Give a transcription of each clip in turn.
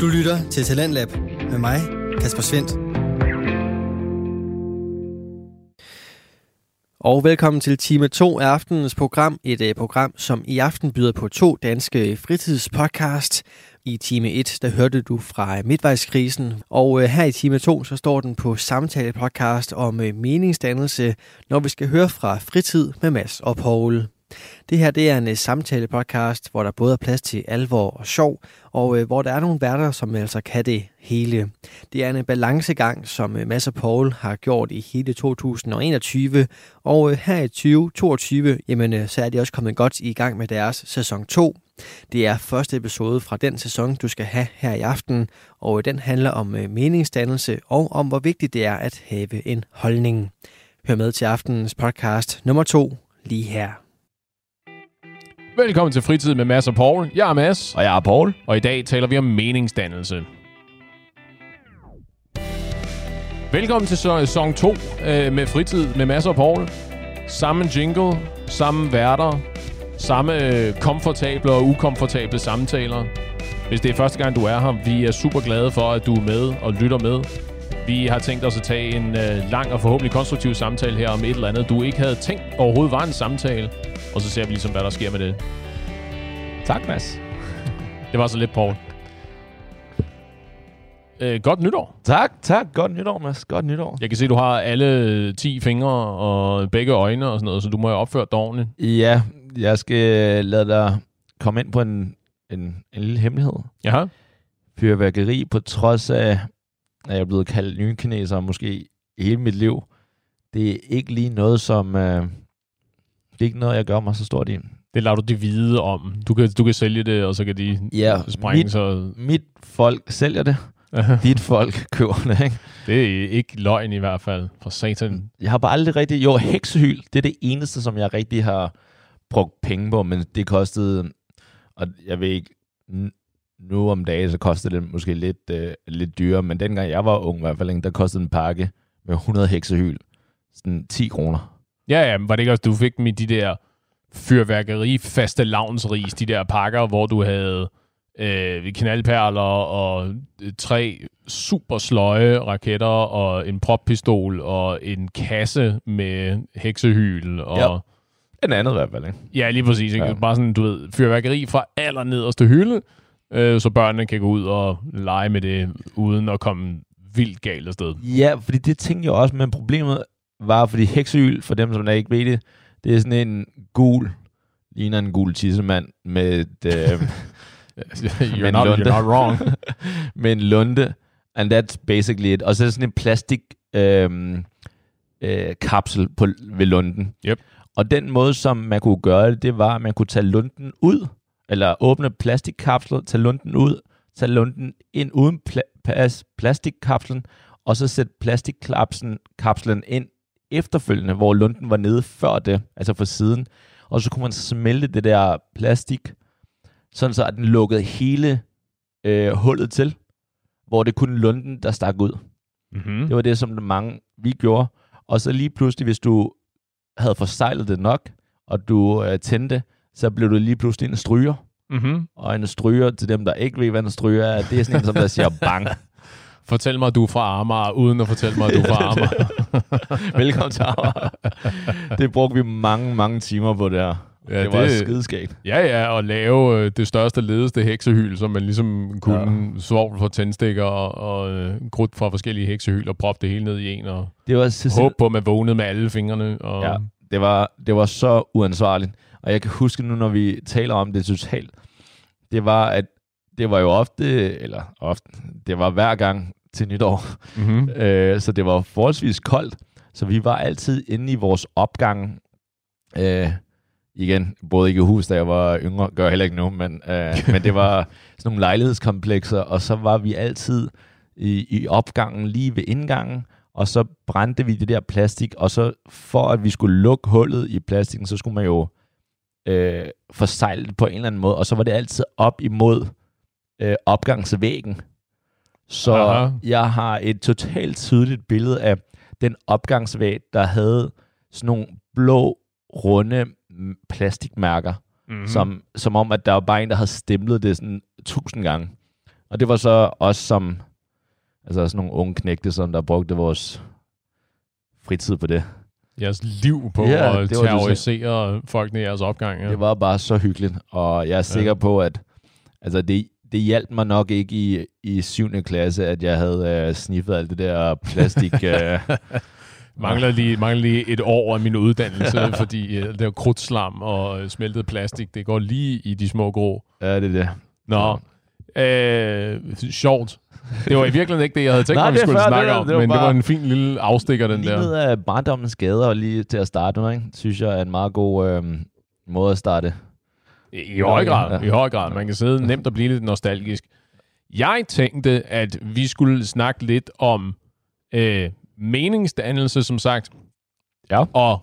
Du lytter til Talentlab med mig, Kasper Svendt. Og velkommen til time 2 af aftenens program. Et uh, program, som i aften byder på to danske fritidspodcast. I time 1, der hørte du fra midtvejskrisen, og uh, her i time 2, så står den på samtale-podcast om uh, meningsdannelse, når vi skal høre fra fritid med Mads og Paul. Det her det er en øh, samtale-podcast, hvor der både er plads til alvor og sjov, og øh, hvor der er nogle værter, som altså kan det hele. Det er en øh, balancegang, som øh, Mads og Paul har gjort i hele 2021, og øh, her i 2022, jamen, øh, så er de også kommet godt i gang med deres sæson 2. Det er første episode fra den sæson, du skal have her i aften, og øh, den handler om øh, meningsdannelse og om, hvor vigtigt det er at have en holdning. Hør med til aftenens podcast nummer 2 lige her. Velkommen til Fritid med Mads og Paul. Jeg er Mads, Og jeg er Paul. og i dag taler vi om meningsdannelse. Velkommen til sæson 2 øh, med Fritid med Mads og Paul. Samme jingle, samme værter, samme øh, komfortable og ukomfortable samtaler. Hvis det er første gang, du er her, vi er super glade for, at du er med og lytter med. Vi har tænkt os at tage en øh, lang og forhåbentlig konstruktiv samtale her om et eller andet, du ikke havde tænkt overhovedet var en samtale. Og så ser vi ligesom, hvad der sker med det. Tak, Mads. Det var så lidt, Paul. Øh, godt nytår. Tak, tak. Godt nytår, Mads. Godt nytår. Jeg kan se, du har alle 10 fingre og begge øjne og sådan noget, så du må jo opføre dig ordentligt. Ja, jeg skal lade dig komme ind på en, en, en lille hemmelighed. Jaha. Fyrværkeri, på trods af, at jeg er blevet kaldt nykineser måske hele mit liv, det er ikke lige noget, som... Øh, det er ikke noget, jeg gør mig så stort i. Det lader du de vide om. Du kan, du kan sælge det, og så kan de Ja, sprænge mit, så... mit folk sælger det. Dit folk køber det, ikke? det er ikke løgn i hvert fald, for satan. Jeg har bare aldrig rigtig... Jo, heksehyl, det er det eneste, som jeg rigtig har brugt penge på, men det kostede... Og jeg ved ikke... Nu om dagen, så kostede det måske lidt, øh, lidt dyrere, men dengang jeg var ung i hvert fald, der kostede en pakke med 100 heksehyl sådan 10 kroner. Ja, ja, men var det ikke også, du fik dem i de der fyrværkeri faste lavnsris, de der pakker, hvor du havde øh, knaldperler og øh, tre super sløje raketter og en proppistol og en kasse med heksehyl og... Ja. En andet i hvert fald, ikke? Ja, lige præcis. Ikke? Ja. Bare sådan, du ved, fyrværkeri fra aller nederste hylde, øh, så børnene kan gå ud og lege med det, uden at komme vildt galt afsted. Ja, fordi det tænkte jeg også, men problemet var, fordi heksehyl, for dem, som der ikke ved det, det er sådan en gul, ligner en gul tissemand med et, øh, you're, Men not, Lunde. you're not wrong. med en lunde, and that's basically it. Og så er der sådan en plastik øhm, øh, kapsel på, ved lunden. Yep. Og den måde, som man kunne gøre det, det var, at man kunne tage lunden ud, eller åbne plastikkapsler, tage lunden ud, tage lunden ind uden pla- pas, plastikkapslen, og så sætte plastikkapslen kapslen ind efterfølgende, hvor lunden var nede før det, altså fra siden. Og så kunne man smelte det der plastik, sådan så at den lukkede hele øh, hullet til, hvor det kun lunden, der stak ud. Mm-hmm. Det var det, som mange vi gjorde. Og så lige pludselig, hvis du havde forsejlet det nok, og du øh, tændte, så blev du lige pludselig en stryger. Mm-hmm. Og en stryger, til dem, der ikke ved, hvad en stryger er, det er sådan en, som der siger bang. Fortæl mig, at du er fra Amager, uden at fortælle mig, at du er fra Amager. Velkommen til Amager. Det brugte vi mange, mange timer på det her. Ja, det var det- skideskægt. ja, ja, og lave øh, det største, ledeste heksehyl, som man ligesom kunne ja. svovl fra tændstikker og, og øh, krudt fra forskellige heksehyl og proppe det hele ned i en, og Det var så håbe på, at man vågnede med alle fingrene. Og, Ja, det var, det var så uansvarligt. Og jeg kan huske nu, når vi taler om det totalt, det var, at det var jo ofte, eller ofte, det var hver gang til nytår, Mm-hmm. øh, så det var forholdsvis koldt. Så vi var altid inde i vores opgang. Øh, igen, både ikke i hus, da jeg var yngre, gør jeg heller ikke nu, men, øh, men det var sådan nogle lejlighedskomplekser, og så var vi altid i, i opgangen lige ved indgangen, og så brændte vi det der plastik, og så for at vi skulle lukke hullet i plastikken, så skulle man jo øh, forsejle det på en eller anden måde, og så var det altid op imod øh, opgangsvæggen. Så Aha. jeg har et totalt tydeligt billede af den opgangsvæg, der havde sådan nogle blå, runde plastikmærker, Mm-hmm. mm. som, som om, at der var bare en, der havde stemplet det sådan tusind gange. Og det var så os som, altså sådan nogle unge knægte, som der brugte vores fritid på det. Jeres liv på Ja, at terrorisere folkene i jeres opgang. Ja. Det var bare så hyggeligt, og jeg er sikker Ja. på, at altså det, det hjalp mig nok ikke i, i 7. klasse, at jeg havde øh, sniffet alt det der plastik. øh, Mangler lige, mangler lige et år af min uddannelse, fordi uh, det er krudtslam og øh, smeltet plastik, det går lige i de små grå. ja, det er det. Nå, øh, sjovt. Det var i virkeligheden ikke det, jeg havde tænkt Nej, mig, vi det skulle fair, snakke det om, det var men det bare- var en fin lille afstikker, den Lige der. ned af barndommens gader, og lige til at starte med, ikke? synes jeg er en meget god øh, måde at starte. I, I høj grad, Ja. i høj grad. Man kan sidde nemt og blive lidt nostalgisk. Jeg tænkte, at vi skulle snakke lidt om øh, meningsdannelse, som sagt. Ja. Og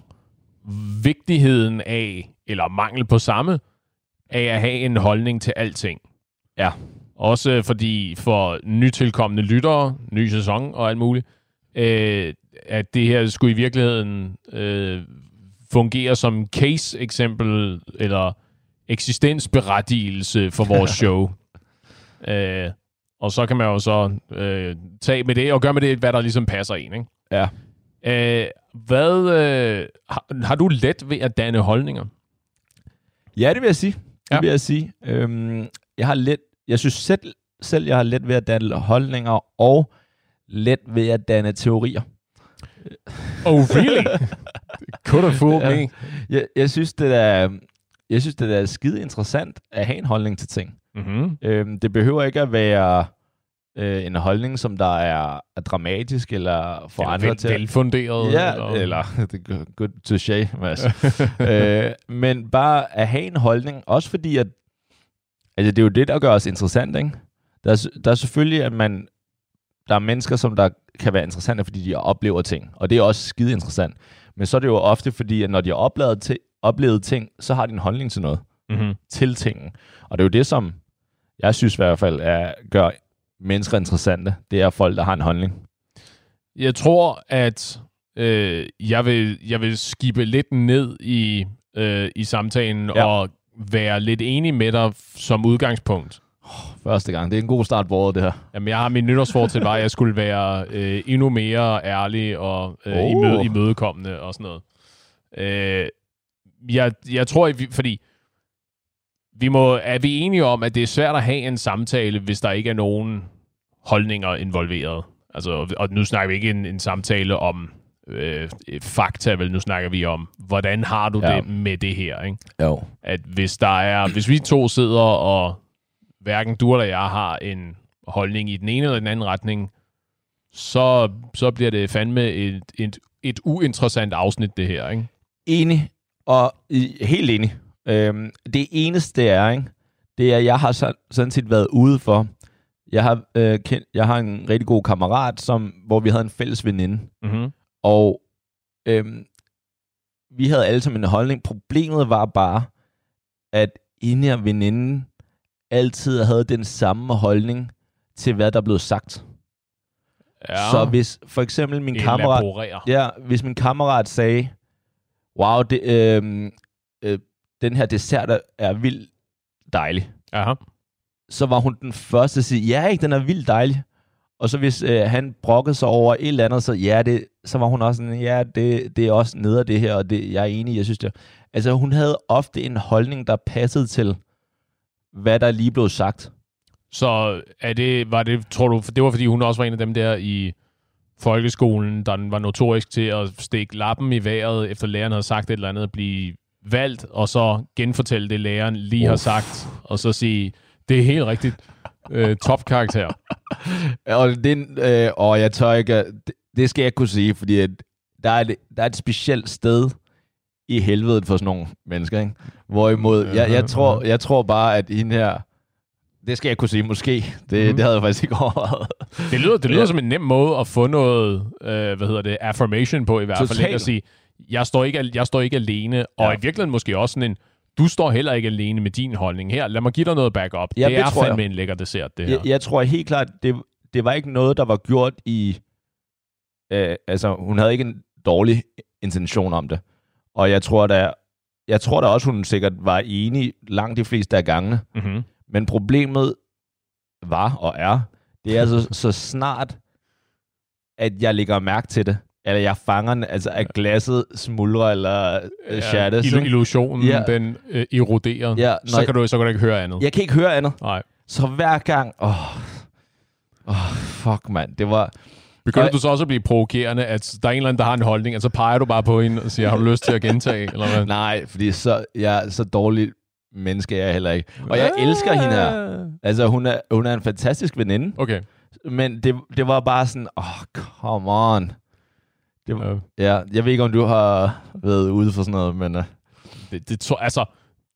vigtigheden af, eller mangel på samme, af at have en holdning til alting. Ja. Også fordi for nytilkommende lyttere, ny sæson og alt muligt, øh, at det her skulle i virkeligheden øh, fungere som case-eksempel, eller eksistensberettigelse for vores show. øh, og så kan man jo så øh, tage med det, og gøre med det, hvad der ligesom passer en. Ikke? Ja. Øh, hvad, øh, har, har du let ved at danne holdninger? Ja, det vil jeg sige. Det Ja. vil jeg sige. Øhm, jeg har let, jeg synes selv, selv, jeg har let ved at danne holdninger, og let ved at danne teorier. Oh, really? Could have fooled me. Jeg, jeg synes, det er, jeg synes, det er skide interessant at have en holdning til ting. Mm-hmm. Øhm, det behøver ikke at være øh, en holdning, som der er, er dramatisk eller får Eller andre vel, til velfunderet. Ja, eller, eller det er good touché, Mads. øh, men bare at have en holdning, også fordi, at altså, det er jo det, der gør os interessant, ikke? Der er, der er selvfølgelig, at man, der er mennesker, som der kan være interessante, fordi de oplever ting, og det er også skide interessant. Men så er det jo ofte fordi, at når de har oplevet, ti- oplevet ting, så har de en holdning til noget, mm-hmm. til tingen. Og det er jo det, som jeg synes i hvert fald er, gør mennesker interessante. Det er folk, der har en holdning. Jeg tror, at øh, jeg, vil, jeg vil skibe lidt ned i, øh, i samtalen. Ja. og være lidt enig med dig som udgangspunkt. Første gang. Det er en god start på året, det her. Jamen, jeg har min nytårsfortil var, at jeg skulle være øh, endnu mere ærlig og øh, Oh. imøde, imødekommende og sådan noget. Øh, jeg, jeg tror, vi- fordi vi må, er vi enige om, at det er svært at have en samtale, hvis der ikke er nogen holdninger involveret. Altså, og nu snakker vi ikke en, en samtale om øh, fakta, vel? Nu snakker vi om, hvordan har du Ja. det med det her, ikke? Jo. at hvis der er, hvis vi to sidder og hverken du eller jeg har en holdning i den ene eller den anden retning, så, så bliver det fandme et, et, et uinteressant afsnit, det her, ikke? Enig, og helt enig. Øhm, det eneste er, ikke, det er, jeg har så, sådan set været ude for. Jeg har, øh, kendt, jeg har en rigtig god kammerat, som, hvor vi havde en fælles veninde, Mm-hmm. Og øhm, vi havde alle sammen en holdning. Problemet var bare, at hende her veninden altid havde den samme holdning til, hvad der blev sagt. Ja, Så hvis for eksempel min kammerat... Ja, hvis min kammerat sagde, wow, det, øh, øh, den her dessert er, er vildt dejlig, Aha. så var hun den første til at sige, ja, ikke, den er vildt dejlig. Og så hvis øh, han brokkede sig over et eller andet, så, ja, det, så var hun også sådan, ja, det, det er også nede af det her, og det, jeg er enig, jeg synes det. Altså, hun havde ofte en holdning, der passede til, hvad der lige blev sagt. Så er det, var det, tror du, det var fordi hun også var en af dem der i folkeskolen, der var notorisk til at stikke lappen i vejret, efter læreren havde sagt et eller andet, blive valgt, og så genfortælle det, læreren lige har Uff. sagt, og så sige, det er helt rigtigt, øh, topkarakter. Og, den, øh, og jeg tør ikke, det, det skal jeg kunne sige, fordi at der, er et, der er et specielt sted i helvedet for sådan nogle mennesker. Ikke? Hvorimod, jeg, jeg, tror, jeg tror bare, at hende her, det skal jeg kunne sige, måske. Det, mm-hmm. det havde jeg faktisk ikke overvejet. Det lyder, det lyder Ja. som en nem måde at få noget, øh, hvad hedder det, affirmation på i hvert fald. Ikke? At sige, jeg står ikke, jeg står ikke alene, og Ja. i virkeligheden måske også sådan en, du står heller ikke alene med din holdning her. Lad mig give dig noget backup. Ja, det det er tror jeg. fandme en lækker dessert, det her. Jeg, jeg tror helt klart, det, det var ikke noget, der var gjort i... Øh, altså, hun havde ikke en dårlig intention om det. Og jeg tror da, jeg tror da også, hun sikkert var enig langt de fleste af gangene. Mm-hmm. Men problemet var og er, det er altså så snart, at jeg lægger mærke til det, eller jeg fanger altså at glasset smuldrer eller ja, shattes. illu- illusionen, Ja. ja. den øh, eroderer, Ja, ja, så, jeg- kan du, så kan du ikke høre andet. Jeg kan ikke høre andet. Nej. Så hver gang, åh, åh fuck mand, det var, Begynder Og- du så også at blive provokerende, at der er en eller anden, der har en holdning, og så peger du bare på hende og siger, har du lyst til at gentage? Eller hvad? nej, fordi så, jeg er så dårlig menneske er jeg heller ikke. Og jeg elsker hende her. Altså, hun er, hun er en fantastisk veninde, Okay. men det, det var bare sådan, åh, oh, come on. Det, var, Ja. jeg ved ikke, om du har været ude for sådan noget, men... Uh, Det, det, tror- altså,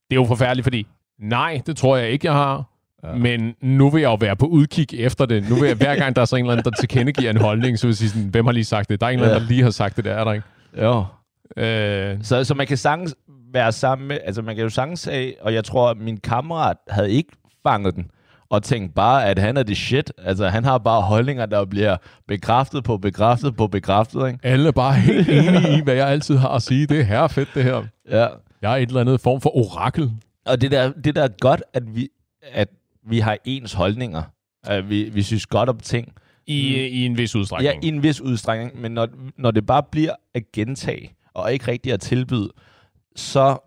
det er jo forfærdeligt, fordi nej, det tror jeg ikke, jeg har. Ja. Men nu vil jeg jo være på udkig efter det. Nu vil jeg, hver gang der er så en eller anden, der tilkendegiver en holdning, så vil jeg sige sådan, hvem har lige sagt det? Der er en eller anden, Ja. der lige har sagt det, der er der ikke. jo. Øh, Så, så man kan sagtens være sammen med, altså man kan jo sagtens have, og jeg tror, at min kammerat havde ikke fanget den, og tænkt bare, at han er det shit. Altså han har bare holdninger, der bliver bekræftet på bekræftet på bekræftet, ikke? alle er bare helt enige i, hvad jeg altid har at sige. Det er her fedt, det her. Ja. Jeg er et eller andet form for orakel. Og det der, det der er godt, at vi, at vi har ens holdninger. At vi, vi synes godt om ting. I, i en vis Ja, udstrækning. i en vis udstrækning, men når, når det bare bliver at gentage, og ikke rigtig at tilbyde, så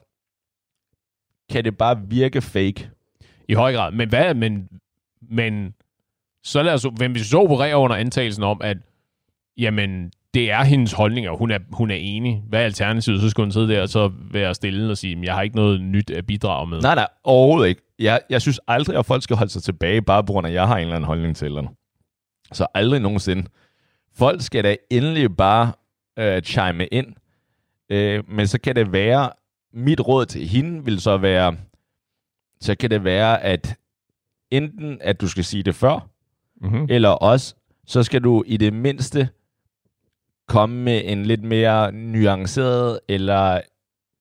kan det bare virke fake. I høj grad. Men hvad, men, men så lad os, hvem hvis vi så opererer under antagelsen om, at jamen, det er hendes holdninger, hun er, hun er enig. Hvad er alternativet? Så skal hun sidde der og så være stille og sige, jeg har ikke noget nyt at bidrage med. Nej, nej, overhovedet ikke. Jeg, jeg synes aldrig, at folk skal holde sig tilbage, bare på grund af, at jeg har en eller anden holdning til eller Så aldrig nogensinde. Folk skal da endelig bare øh, chime ind. Øh, men så kan det være, mit råd til hende vil så være, så kan det være, at enten at du skal sige det før, Mm-hmm. eller også, så skal du i det mindste komme med en lidt mere nuanceret, eller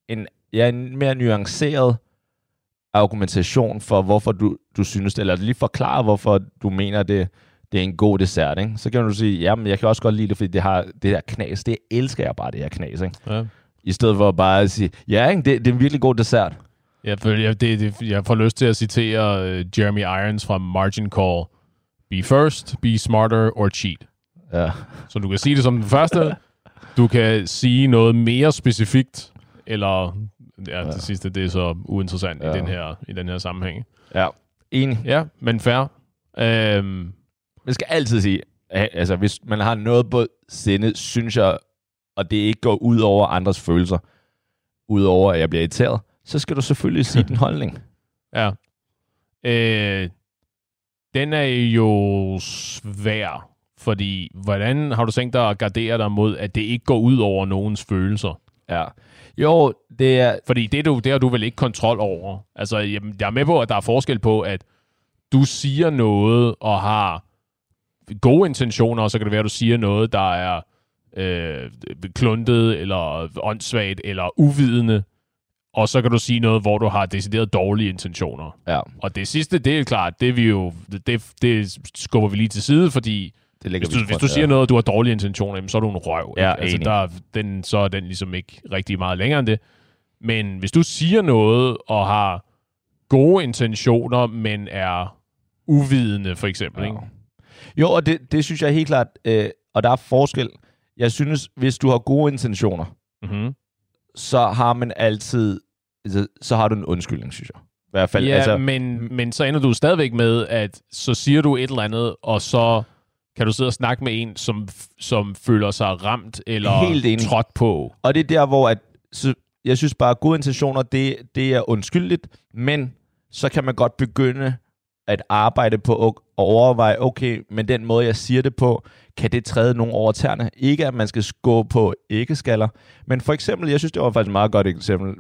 en, ja, en mere nuanceret argumentation for, hvorfor du, du synes det, eller lige forklare, hvorfor du mener, det, det er en god dessert. Ikke? Så kan du sige, jamen, jeg kan også godt lide det, fordi det har det her knas. Det elsker jeg bare, det her knas. Ikke? Ja. I stedet for bare at sige, ja, ikke? Det, det er en virkelig god dessert. Jeg, føler, jeg, det, det, jeg får lyst til at citere uh, Jeremy Irons fra Margin Call. Be first, be smarter or cheat. Ja. Så du kan sige det som den første. Du kan sige noget mere specifikt, eller ja, det sidste, det er så uinteressant Ja. i, den her, i den her sammenhæng. ja. Enig. Ja, men fair. Øhm, Man skal altid sige, altså hvis man har noget på sinde, synes jeg, og det ikke går ud over andres følelser, ud over at jeg bliver irriteret, så skal du selvfølgelig sige din holdning. ja. Øh, den er jo svær, fordi hvordan har du tænkt dig at gardere dig mod, at det ikke går ud over nogens følelser? Ja. Jo, det er... Fordi det, du, det har du vel ikke kontrol over. Altså, jamen, jeg er med på, at der er forskel på, at du siger noget og har gode intentioner, og så kan det være, at du siger noget, der er øh, kluntet, eller åndssvagt, eller uvidende, og så kan du sige noget, hvor du har decideret dårlige intentioner. Ja, Og det sidste, det er klart, det, vi jo, det, det skubber vi lige til side, fordi det hvis du, vi hvis du siger noget, og du har dårlige intentioner, jamen, så er du en røv. Ja, ikke? altså, enig. der, er- den, så er den ligesom ikke rigtig meget længere end det. Men hvis du siger noget, og har gode intentioner, men er uvidende, for eksempel. Ja. Ikke? Jo, og det, det synes jeg helt klart, øh, og der er forskel. Jeg synes, hvis du har gode intentioner, Mm-hmm. Så har man altid, altså, så har du en undskyldning, synes jeg. I hvert fald, Ja, altså, altså, men, men så ender du stadigvæk med, at så siger du et eller andet, og så kan du sidde og snakke med en, som, som føler sig ramt eller Helt enig. trådt på. Og det er der, hvor at, så jeg synes bare, at gode intentioner, det, det er undskyldigt, men så kan man godt begynde at arbejde på at overveje, okay, men den måde, jeg siger det på, kan det træde nogen over tæerne? Ikke, at man skal gå på ikke-skaller, men for eksempel, jeg synes, det var faktisk et meget godt eksempel,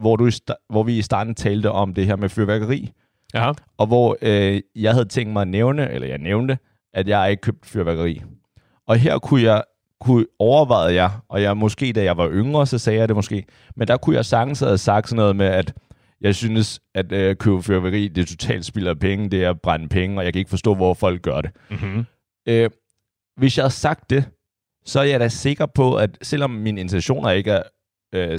hvor, du hvor vi i starten talte om det her med fyrværkeri, Ja. og hvor øh, jeg havde tænkt mig at nævne, eller jeg nævnte, at jeg ikke købt fyrværkeri. Og her kunne jeg kunne overveje jeg, og jeg måske, da jeg var yngre, så sagde jeg det måske, men der kunne jeg sagtens have sagt sådan noget med, at jeg synes, at øh, købe fyrværkeri, det er totalt spild af penge, det er at brænde penge, og jeg kan ikke forstå, hvor folk gør det. Mm-hmm. Øh, hvis jeg havde sagt det, så er jeg da sikker på, at selvom mine intentioner ikke er øh,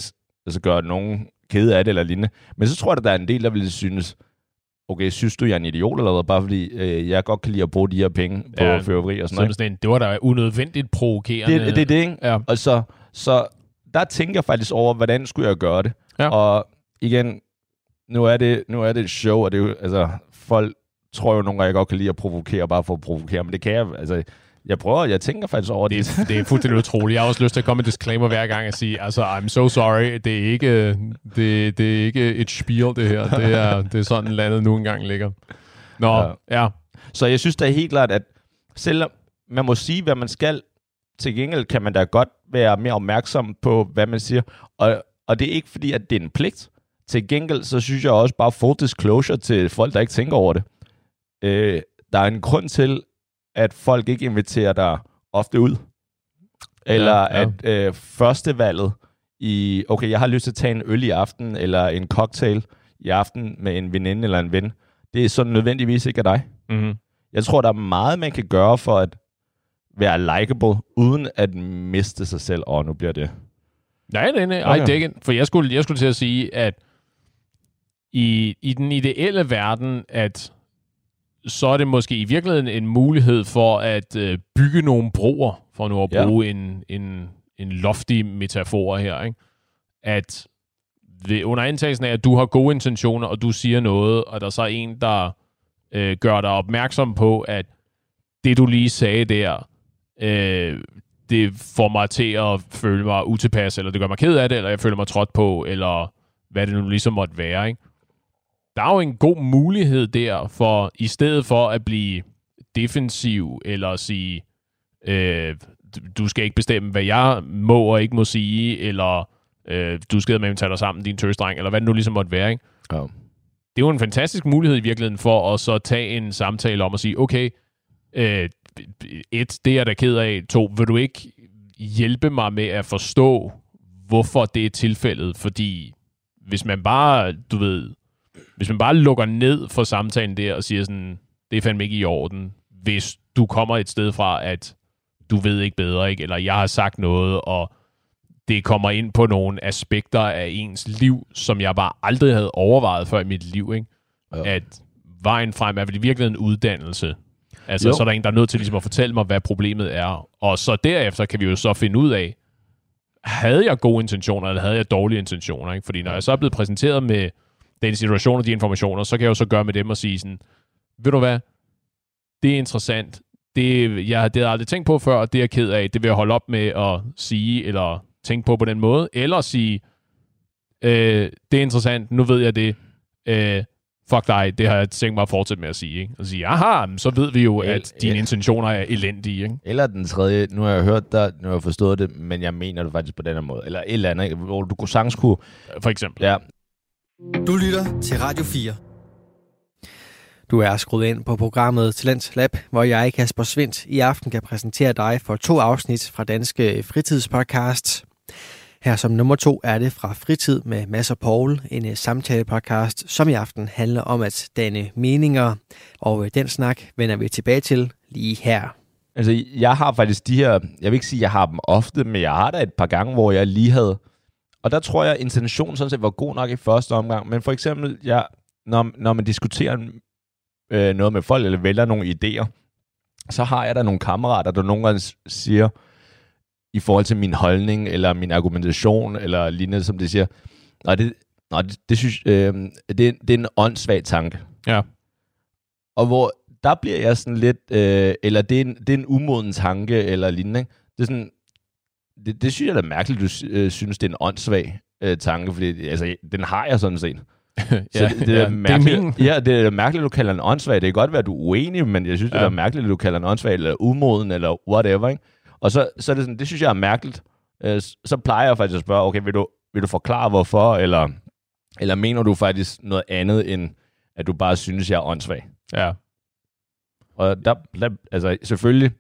altså gøre nogen kede af det eller lignende, men så tror jeg, at der er en del, der ville synes, okay, synes du, jeg er en idiot eller hvad? Bare fordi øh, jeg godt kan lide at bruge de her penge på Ja, fyrværkeri og sådan Så noget. sådan en, det var da unødvendigt provokerende. Det, det er det, ikke? Ja. Og så, så der tænker jeg faktisk over, hvordan skulle jeg gøre det? Ja. Og igen, nu er det, nu er det et show, og det er jo, altså, folk tror jo nogle gange, jeg godt kan lide at provokere, bare for at provokere, men det kan jeg, altså, jeg prøver, jeg tænker faktisk over det. Det, er- det er fuldstændig utroligt. Jeg har også lyst til at komme med disclaimer hver gang og sige, altså, I'm so sorry, det er ikke, det, det er ikke et spiel, det her. Det er, det er sådan, landet nu engang ligger. Nå, ja. Ja. ja. Så jeg synes da helt klart, at selvom man må sige, hvad man skal, til gengæld kan man da godt være mere opmærksom på, hvad man siger. Og, og det er ikke fordi, at det er en pligt. Til gengæld, så synes jeg også bare full disclosure til folk, der ikke tænker over det. Øh, der er en grund til, at folk ikke inviterer dig ofte ud. Eller Ja, ja, at øh, førstevalget i, okay, jeg har lyst til at tage en øl i aften, eller en cocktail i aften med en veninde eller en ven. Det er sådan nødvendigvis ikke af dig. Mm-hmm. Jeg tror, der er meget, man kan gøre for at være likable, uden at miste sig selv. Og nu bliver det... Nej, nej, nej. Ej, Okay. det er ikke, for jeg skulle, jeg skulle til at sige, at i, i den ideelle verden, at så er det måske i virkeligheden en mulighed for at øh, bygge nogle broer, for nu at Ja. bruge en, en, en loftig metafor her, ikke? at ved, under antagelsen af, at du har gode intentioner, og du siger noget, og der så er en, der øh, gør dig opmærksom på, at det, du lige sagde der, øh, det får mig til at føle mig utilpas, eller det gør mig ked af det, eller jeg føler mig trådt på, eller hvad det nu ligesom måtte være. Ikke? Der er jo en god mulighed der, for i stedet for at blive defensiv, eller at sige, øh, du skal ikke bestemme, hvad jeg må og ikke må sige, eller øh, du skal med tage dig sammen, din tøsdreng, eller hvad det nu ligesom måtte være. Ikke? Ja. det er jo en fantastisk mulighed i virkeligheden for at så tage en samtale om at sige, okay, øh, et, det er jeg da ked af. To, vil du ikke hjælpe mig med at forstå, hvorfor det er tilfældet? Fordi hvis man bare, du ved, hvis man bare lukker ned for samtalen der og siger sådan, det er fandme ikke i orden, hvis du kommer et sted fra, at du ved ikke bedre, ikke? eller jeg har sagt noget, og det kommer ind på nogle aspekter af ens liv, som jeg bare aldrig havde overvejet før i mit liv. Ikke? Ja. At vejen frem er vel i virkeligheden en uddannelse. Altså, Jo. så er der en, der er nødt til ligesom at fortælle mig, hvad problemet er. Og så derefter kan vi jo så finde ud af, havde jeg gode intentioner, eller havde jeg dårlige intentioner? Ikke? Fordi når jeg så er blevet præsenteret med den situation og de informationer, så kan jeg jo så gøre med dem og sige sådan, ved du hvad, det er interessant. Det, jeg, det har jeg aldrig tænkt på før, og det er jeg ked af. Det vil jeg holde op med at sige, eller tænke på på den måde. Eller sige, øh, det er interessant, nu ved jeg det. Øh, fuck dig, det har jeg tænkt mig at fortsætte med at sige. Ikke? Og sige, aha, så ved vi jo, at dine intentioner er elendige. Ikke? Eller den tredje, nu har jeg hørt dig, nu har jeg forstået det, men jeg mener det faktisk på den her måde. Eller et eller andet, ikke? hvor du kunne sagtens kunne... For eksempel. Ja, Du lytter til Radio 4. Du er skruet ind på programmet Talent Lab, hvor jeg, Kasper Svendt, i aften kan præsentere dig for to afsnit fra Danske Fritidspodcast. Her som nummer to er det fra Fritid med Mads og Paul, en øh, samtalepodcast, som i aften handler om at danne meninger. Og øh, den snak vender vi tilbage til lige her. Altså, jeg har faktisk de her... Jeg vil ikke sige, at jeg har dem ofte, men jeg har da et par gange, hvor jeg lige havde... Og der tror jeg, at intentionen sådan set var god nok i første omgang. Men for eksempel, jeg, når, når man diskuterer øh, noget med folk, eller vælger nogle idéer, så har jeg da nogle kammerater, der nogle gange siger, i forhold til min holdning, eller min argumentation, eller lignende, som de siger, nej, det, nej, det, det synes øh, det, er- det er en åndssvag tanke. Ja. Og hvor der bliver jeg sådan lidt, øh, eller det er, en, det er en umoden tanke, eller lignende. ikke? Det er sådan, det, det synes jeg da er mærkeligt, du øh, synes, det er en åndssvag øh, tanke, fordi altså, den har jeg sådan set. Så Ja, det, det, er ja, mærkeligt, det er min. ja, det er mærkeligt, at du kalder den åndssvag. Det kan godt være, at du er uenig, men jeg synes, det Ja. er mærkeligt, at du kalder den åndssvag, eller umoden, eller whatever. Ikke? Og så, så er det sådan, det synes jeg er mærkeligt. Øh, så plejer jeg faktisk at spørge, okay, vil du, vil du forklare hvorfor, eller, eller mener du faktisk noget andet, end at du bare synes, jeg er åndssvag? Ja. Og der, der altså selvfølgelig,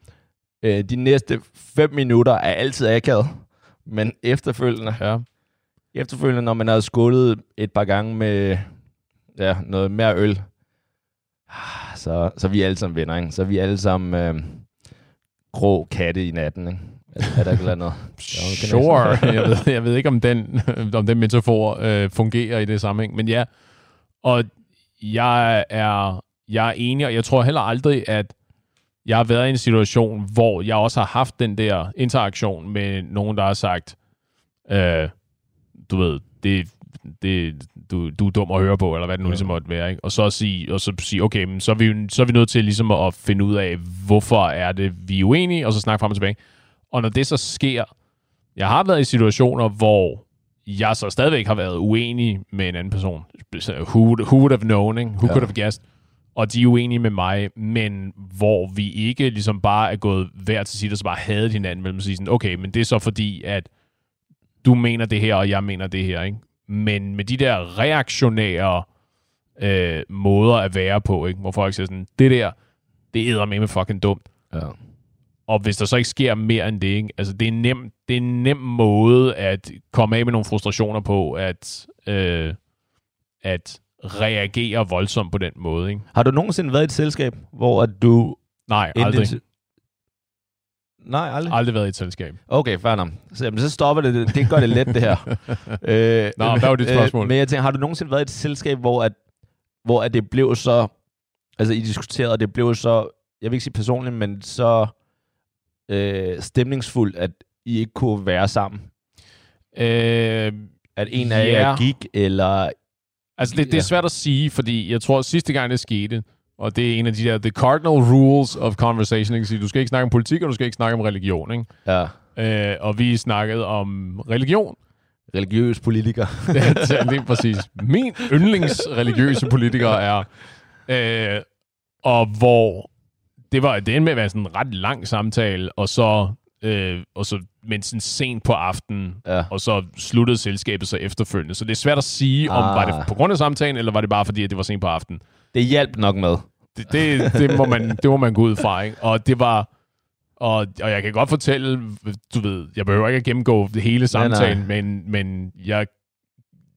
øh, de næste fem minutter er altid akavet, men efterfølgende, ja. efterfølgende, når man har skålet et par gange med ja, noget mere øl, ah, så, så er vi alle sammen venner, ikke? Så er vi alle sammen øh, grå katte i natten, ikke? Er, er der eller andet? Sure. jeg, ved, jeg ved ikke, om den, om den metafor øh, fungerer i det sammenhæng. Men ja, og jeg er, jeg er enig, og jeg tror heller aldrig, at jeg har været i en situation, hvor jeg også har haft den der interaktion med nogen, der har sagt, øh, du ved, det, det, du, du er dum at høre på, eller hvad det nu ja. ligesom måtte være. Ikke? Og så sige, og så sige okay, men så, er vi, så er vi nødt til ligesom at finde ud af, hvorfor er det, vi er uenige, og så snakke frem og tilbage. Og når det så sker, jeg har været i situationer, hvor jeg så stadigvæk har været uenig med en anden person. Who, who would have known, ikke? Who ja. could have guessed? Og de er uenige med mig, men hvor vi ikke ligesom bare er gået hver til sit og så bare havde hinanden mellem sig. Sådan, okay, men det er så fordi, at du mener det her, og jeg mener det her, ikke? Men med de der reaktionære øh, måder at være på, ikke? hvor folk siger sådan, det der, det er med fucking dumt. Ja. Og hvis der så ikke sker mere end det, ikke? altså det er, nem, det er en nem måde at komme af med nogle frustrationer på, at, øh, at reagere voldsomt på den måde. Ikke? Har du nogensinde været i et selskab, hvor at du... Nej, aldrig. Nej, aldrig? Aldrig været i et selskab. Okay, fair nok. Så, jamen, så stopper det. Det gør det let, det her. øh, Nå, hvad var dit spørgsmål? Øh, men jeg tænker, har du nogensinde været i et selskab, hvor, at, hvor at det blev så... Altså, I diskuterede, og det blev så... Jeg vil ikke sige personligt, men så øh, stemningsfuldt, at I ikke kunne være sammen? Øh, at en af ja. jer gik, eller... Altså, det, det er svært at sige, fordi jeg tror, at sidste gang det skete, og det er en af de der, the cardinal rules of conversation, ikke? du skal ikke snakke om politik, og du skal ikke snakke om religion, ikke? Ja. Øh, og vi snakkede om religion. Religiøs politiker. det er præcis. Min yndlingsreligiøse politiker er, øh, og hvor det var det endte med at være sådan en ret lang samtale, og så, øh, og så men sådan sent på aftenen, ja. og så sluttede selskabet så efterfølgende. Så det er svært at sige, ah. om var det ah. på grund af samtalen, eller var det bare fordi, at det var sent på aftenen. Det hjalp nok med. Det, det, det, må, man, det må man gå ud fra, ikke? Og det var... Og, og jeg kan godt fortælle, du ved, jeg behøver ikke at gennemgå det hele samtalen, nej, nej. men, men jeg,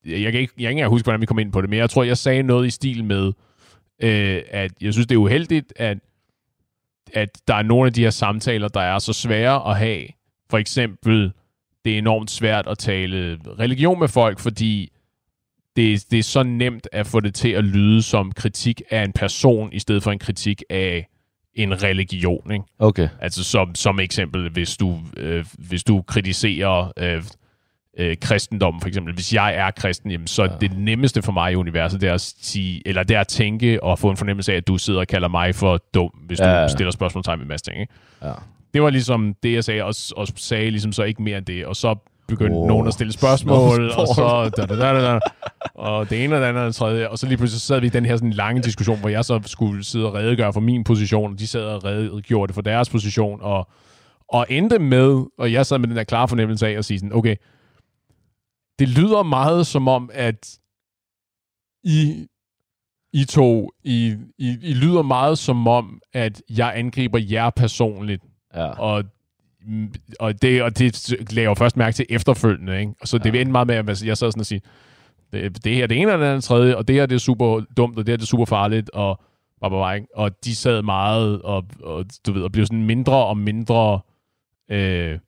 jeg, kan ikke, jeg kan ikke huske, hvordan vi kom ind på det, men jeg tror, jeg sagde noget i stil med, øh, at jeg synes, det er uheldigt, at at der er nogle af de her samtaler, der er så svære at have. For eksempel, det er enormt svært at tale religion med folk, fordi det, det er så nemt at få det til at lyde som kritik af en person, i stedet for en kritik af en religion. Ikke? Okay. Altså som, som eksempel, hvis du, øh, hvis du kritiserer øh, øh, kristendom, for eksempel. Hvis jeg er kristen, jamen, så ja. det nemmeste for mig i universet, det er at sige, eller det er at tænke og få en fornemmelse af, at du sidder og kalder mig for dum, hvis ja. du stiller spørgsmålstegn med en masse ting. Ikke? Ja. Det var ligesom det, jeg sagde, og, og sagde ligesom så ikke mere end det. Og så begyndte oh. nogen at stille spørgsmål, og så da, da, da, da, og det ene og det andet og det tredje, og så lige pludselig så sad vi i den her sådan lange diskussion, hvor jeg så skulle sidde og redegøre for min position, og de sad og redegjorde det for deres position, og, og endte med, og jeg sad med den der klare fornemmelse af at sige sådan, okay, det lyder meget som om, at I, I to, I, I, I lyder meget som om, at jeg angriber jer personligt. Ja. Og og det, og det lagde jeg først mærke til efterfølgende, ikke? Og så det ja. endte meget med, at jeg sad sådan og sige, det, det her det ene og det andet tredje, og det her det er super dumt, og det her det er super farligt, og, og, og, og de sad meget, og, og du ved, og blev sådan mindre og mindre, øh,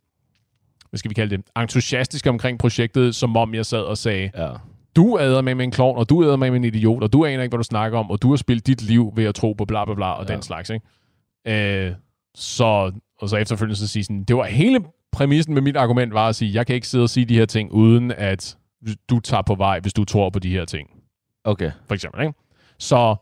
hvad skal vi kalde det, entusiastisk omkring projektet, som om jeg sad og sagde, ja. du æder med en klovn, og du æder med med en idiot, og du aner ikke, hvad du snakker om, og du har spillet dit liv ved at tro på bla bla bla, og ja. den slags, ikke? Øh, så, og så efterfølgende så sige sådan, det var hele præmissen med mit argument var at sige, jeg kan ikke sidde og sige de her ting, uden at du tager på vej, hvis du tror på de her ting. Okay. For eksempel, ikke? Så,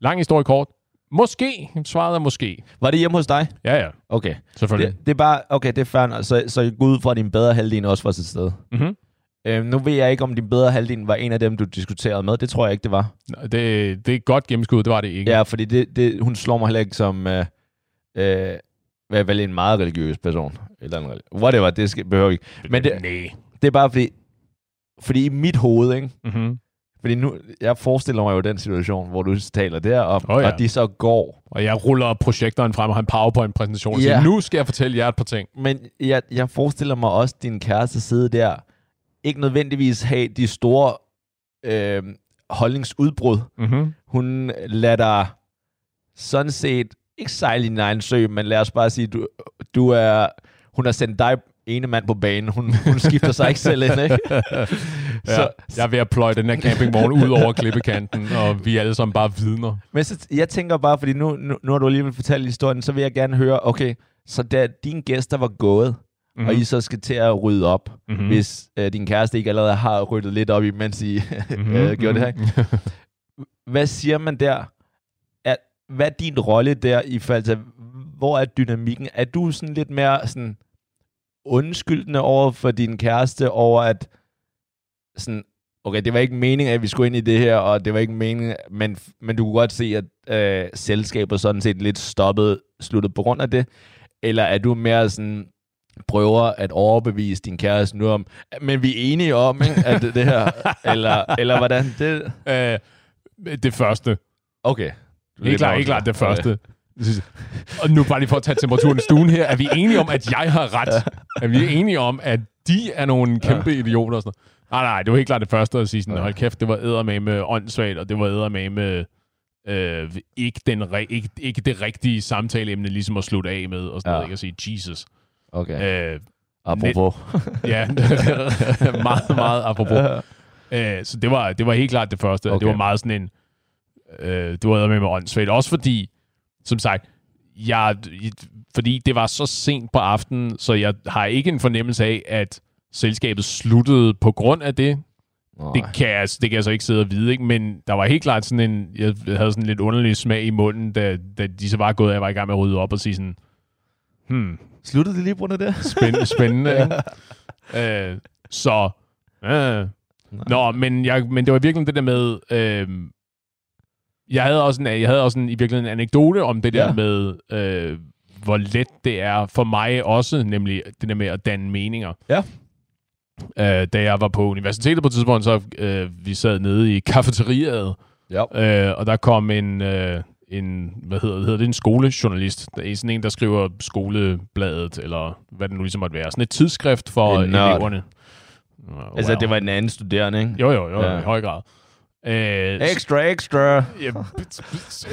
lang historie kort, Måske. Svaret er måske. Var det hjemme hos dig? Ja, ja. Okay. Selvfølgelig. Det, det er bare, okay, det er fair. Så, så gå ud fra, at din bedre halvdel også var til sted. Mm-hmm. Øhm, nu ved jeg ikke, om din bedre halvdel var en af dem, du diskuterede med. Det tror jeg ikke, det var. Det, det er godt gennemskud, det var det ikke. Ja, fordi det, det, hun slår mig heller ikke som... Øh, øh, hvad vel en meget religiøs person. Eller en religiøs. Whatever, det skal, behøver ikke. Men det, det er bare fordi, fordi i mit hoved, ikke? Mm-hmm. Fordi nu, jeg forestiller mig jo den situation, hvor du taler der, og, oh, ja. og de så går. Og jeg ruller projektoren frem og har en PowerPoint-præsentation og ja. siger, nu skal jeg fortælle jer et par ting. Men jeg, jeg forestiller mig også, din kæreste sidde der, ikke nødvendigvis have de store øh, holdningsudbrud. Mm-hmm. Hun lader dig sådan set, ikke sejle i din egen sø, men lad os bare sige, du, du er, hun har sendt dig ene mand på banen. Hun, hun skifter sig ikke selv ind, ikke? Så, ja, jeg er ved at pløje den her campingvogn ud over klippekanten, og vi er alle sammen bare vidner. Men så, jeg tænker bare, fordi nu, nu, nu har du alligevel fortalt historien, så vil jeg gerne høre, okay, så da dine gæster var gået, Mhm. mm-hmm. og I så skal til at rydde op, Mhm. mm-hmm. hvis øh, din kæreste ikke allerede har ryddet lidt op, imens I Mhm, mm-hmm. øh, gjorde det mhm. her. Hvad siger man der? Er, hvad er din rolle der i forhold til, hvor er dynamikken? Er du sådan lidt mere sådan undskyldende over for din kæreste, over at sådan, okay, det var ikke meningen, at vi skulle ind i det her, og det var ikke meningen, men, men du kunne godt se, at øh, selskabet sådan set lidt stoppet, sluttet på grund af det? Eller er du mere sådan, prøver at overbevise din kæreste nu om, men vi er enige om, ikke, at det, det her, eller, eller hvordan? Det, Øh, det første. okay. Ikke klart, ikke klart det første. Og nu bare lige for at tage temperaturen i stuen her. Er vi enige om, at jeg har ret? Er vi enige om, at de er nogle kæmpe idioter? Og sådan noget? Nej, nej, det var helt klart det første at sige sådan, hold kæft, det var eddermame med åndssvagt, og det var eddermame med øh, ikke, den re- ikke, ikke det rigtige samtaleemne, ligesom at slutte af med, og sådan Ja. noget, ikke? At sige, Jesus. Okay. Øh, Apropos. ja, meget, meget apropos. Øh, så det var, det var helt klart det første. Okay. Det var meget sådan en... Øh, det var med med åndssvagt. Også fordi, som sagt, jeg, fordi det var så sent på aftenen, så jeg har ikke en fornemmelse af, at selskabet sluttede på grund af det. Det kan, jeg, det kan jeg så ikke sidde og vide, ikke? men der var helt klart sådan en... Jeg havde sådan en lidt underlig smag i munden, da, da de så var gået, og jeg var i gang med at rydde op og sige sådan... Hmm, Sluttede det lige på grund af det? spændende, spændende ikke? Øh, så... Øh. Nå, men, jeg, men det var virkelig det der med... Øh, jeg havde også en, jeg havde også en, i virkeligheden en anekdote om det der Ja. med, øh, hvor let det er for mig også, nemlig det der med at danne meninger. Ja. Øh, da jeg var på universitetet på et tidspunkt, så øh, vi sad nede i kafeteriet, Ja. Øh, og der kom en, øh, en hvad hedder, hedder det, en skolejournalist. Der er sådan en, der skriver skolebladet, eller hvad det nu ligesom måtte være. Sådan et tidsskrift for eleverne. Uh, Altså, det var en anden studerende, ikke? Jo, jo, jo, ja. i høj grad. Øh, Extra, extra. Ja,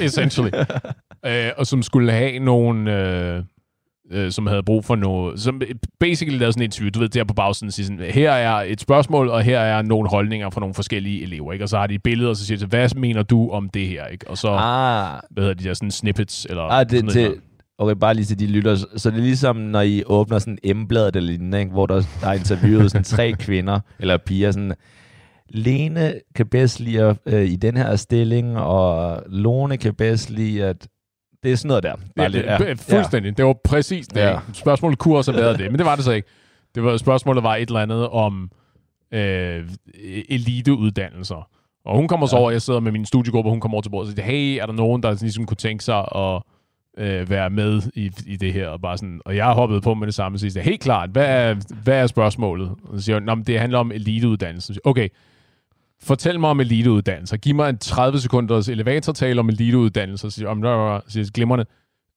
essentially. øh, og som skulle have nogle, øh, øh, som havde brug for noget, som basically lavede sådan en interview, du ved, der på bagsiden siger sådan, her er et spørgsmål, og her er nogle holdninger fra nogle forskellige elever, ikke? Og så har de et billede, og så siger de, hvad mener du om det her, ikke? Og så, ah. Hvad hedder de der, sådan snippets, eller ah det, sådan noget. okay, bare lige til de lytter. Så så det er ligesom, når I åbner sådan M-bladet eller lignende, ikke? hvor der, der er interviewet sådan tre kvinder, eller piger, sådan, Lene kan bedst lide at, øh, i den her stilling, og Lone kan bedst lide at... Det er sådan noget der. Ja, lidt- det, ja, fuldstændig. Ja. Det var præcis det. Ja. Spørgsmålet kunne også have været det, men det var det så ikke. Det var, spørgsmålet var et eller andet om øh, eliteuddannelser. Og hun kommer så over, jeg sidder med min studiegruppe, og hun kommer over til bordet og siger, hey, er der nogen, der ligesom kunne tænke sig at øh, være med i, i det her? Og, bare sådan, og jeg har hoppet på med det samme og siger, helt klart, hvad er, hvad er spørgsmålet? Og så siger hun, "Nå, men det handler om eliteuddannelse. Okay, fortæl mig om eliteuddannelser. Giv mig en 30 sekunders elevatortale om eliteuddannelser. Siger "Om, der siger glimrende.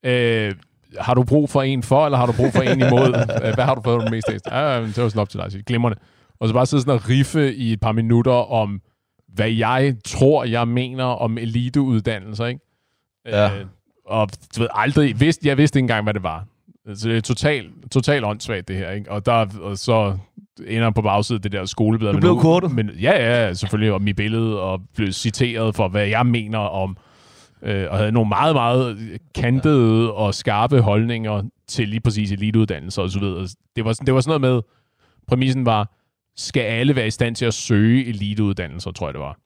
Øh, har du brug for en for, eller har du brug for en imod? Øh, Hvad har du fået mest af? Ja, det var sådan op til dig. Siger Glimrende. Og så bare sidde sådan og riffe i et par minutter om, hvad jeg tror, jeg mener om eliteuddannelser, ikke? Ja. Øh, og du ved, aldrig, vidste, jeg vidste ikke engang, hvad det var. Så det er totalt total åndssvagt, det her, ikke? Og, der, og så ender på bagsiden det der skoleblad. Du Men blev nu- kortet? Men, ja, ja, selvfølgelig om mit billede, og blev citeret for, hvad jeg mener om, øh, og havde nogle meget, meget kantede og skarpe holdninger til lige præcis eliteuddannelser og så videre. Det var, sådan- det var sådan noget med, præmissen var, skal alle være i stand til at søge eliteuddannelser, tror jeg det var.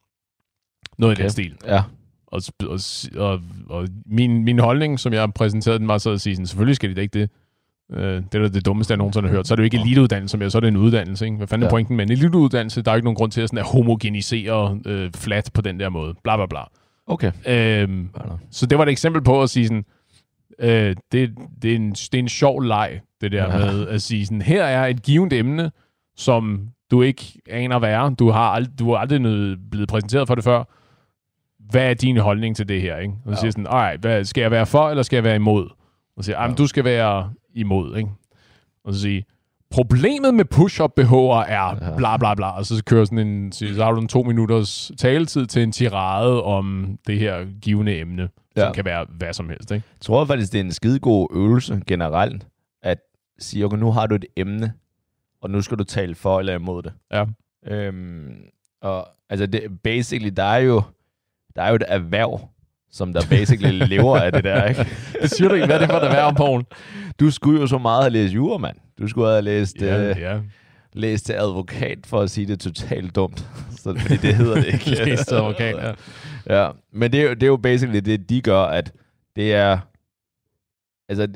Noget okay. i den stil. Ja. Og, og, og, og min, min holdning, som jeg præsenterede den, var så at sige, sådan, selvfølgelig skal de da ikke det. Øh, det er det dummeste, jeg nogensinde har hørt. Så er det jo ikke eliteuddannelse mere, så er det en uddannelse. Ikke? Hvad fanden er Ja. pointen med en eliteuddannelse? Der er jo ikke nogen grund til at, sådan, at homogenisere øh, flat på den der måde. Bla bla bla. Okay. Øhm, så det var et eksempel på at sige sådan, øh, det, det, er en, det er en sjov leg, det der Ja. med at sige sådan, her er et givet emne, som du ikke aner hvad er. Du har, ald- du har aldrig noget, blevet præsenteret for det før. Hvad er din holdning til det her? Ikke? Og så Ja. siger sådan, alright, hvad, skal jeg være for, eller skal jeg være imod? Og siger ja. du skal være imod. Ikke? Og så siger problemet med push-up BH'er er bla bla bla, og så kører sådan en, så har du en to minutters taletid til en tirade om det her givende emne. Ja. som kan være hvad som helst. Ikke? Jeg tror faktisk, det er en skidegod øvelse generelt, at sige, okay, nu har du et emne, og nu skal du tale for eller imod det. Ja. Øhm, og altså, det, basically, der er jo, der er jo et erhverv, som der basically lever af det der, ikke? Det siger du ikke. Hvad er det for et erhverv, Poul? Du skulle jo så meget have læst jura, mand. Du skulle have læst, Ja, øh, ja. læst til advokat, for at sige det totalt dumt. Så, fordi det hedder det ikke. Læst advokat, ja. Ja, men det er, jo, det er jo basically det, de gør, at det er... Altså,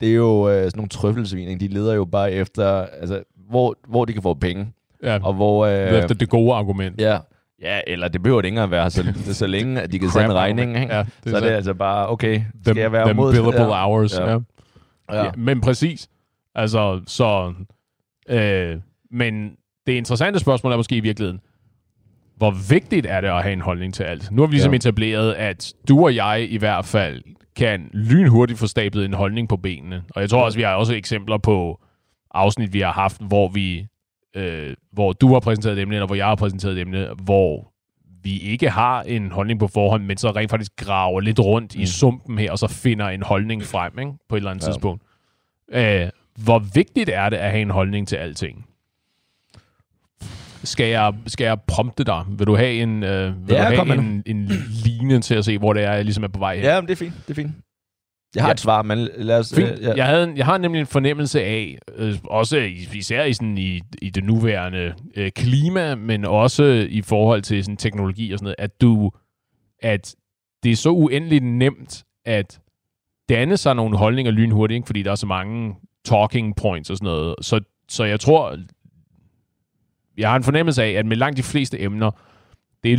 det er jo øh, sådan nogle trøffelsvin, ikke? De leder jo bare efter, altså, hvor, hvor de kan få penge. ja. Og hvor... Øh, efter det gode argument. ja, ja, eller det behøver det ikke engang være, så, så længe at de kan sende regningen, ikke? Ja, det så er er det så- altså bare, okay, skal Them, jeg være them billable ja. hours. Ja. Ja. Ja. Ja. Men præcis. Altså, så... Øh, men det interessante spørgsmål er måske i virkeligheden, hvor vigtigt er det at have en holdning til alt? Nu har vi ligesom ja. etableret, at du og jeg i hvert fald kan lynhurtigt få stablet en holdning på benene. Og jeg tror også, vi har også eksempler på afsnit, vi har haft, hvor vi øh, hvor du har præsenteret et emne, eller hvor jeg har præsenteret et emne, hvor vi ikke har en holdning på forhånd, men så rent faktisk graver lidt rundt mm. i sumpen her, og så finder en holdning frem ikke? på et eller andet Ja. tidspunkt. Øh, hvor vigtigt er det at have en holdning til alting? Skal jeg, skal jeg prompte dig? Vil du have en, øh, vil Ja, du have med en, en line til at se, hvor det er, jeg ligesom er på vej hen? Ja, men det er fint, det er fint. Jeg har Ja. et svar, men lad os... Fint. øh, ja. Jeg, havde en, jeg har nemlig en fornemmelse af, øh, også især i, sådan, i, i det nuværende øh, klima, men også i forhold til sådan, teknologi og sådan noget, at du at det er så uendeligt nemt at danne sig nogle holdninger lynhurtigt, ikke? fordi der er så mange talking points og sådan noget. Så, så jeg tror, jeg har en fornemmelse af, at med langt de fleste emner, det er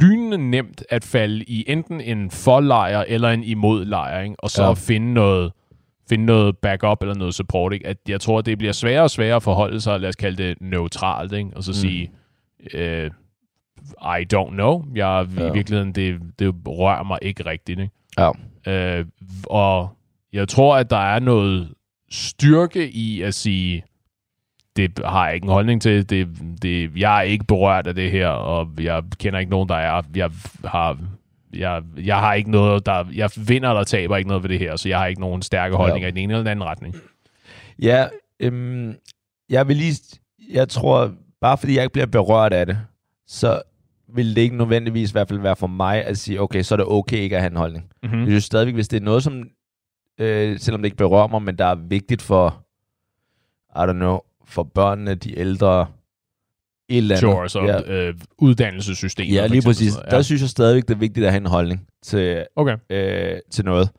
lynende nemt at falde i enten en forlejr eller en imodlejr, ikke? og så Ja. finde noget finde noget backup eller noget support. Ikke? At jeg tror, det bliver sværere og sværere at forholde sig, lad os kalde det neutralt, ikke? og så Mm. sige, øh, I don't know. Jeg, ja. Ja. I virkeligheden, det, det rører mig ikke rigtigt. Ikke? Ja. Øh, og jeg tror, at der er noget styrke i at sige, det har jeg ikke en holdning til. Det, det, jeg er ikke berørt af det her, og jeg kender ikke nogen, der er. Jeg har, jeg, jeg har ikke noget, der... Jeg vinder eller taber ikke noget ved det her, så jeg har ikke nogen stærke holdninger ja. i den ene eller den anden retning. Ja, øhm, jeg vil lige... Jeg tror, bare fordi jeg ikke bliver berørt af det, så vil det ikke nødvendigvis i hvert fald være for mig at sige, okay, så er det okay ikke at have en holdning. Mm. Mm-hmm. Jeg synes stadigvæk, hvis det er noget, som, øh, selvom det ikke berører mig, men der er vigtigt for, I don't know, for børnene, de ældre, et eller andet. Sure, så ja, ja. øh, uddannelsessystemet. ja lige præcis. sådan noget. Der synes jeg stadigvæk, det er vigtigt at have en holdning til, Okay. øh, til noget.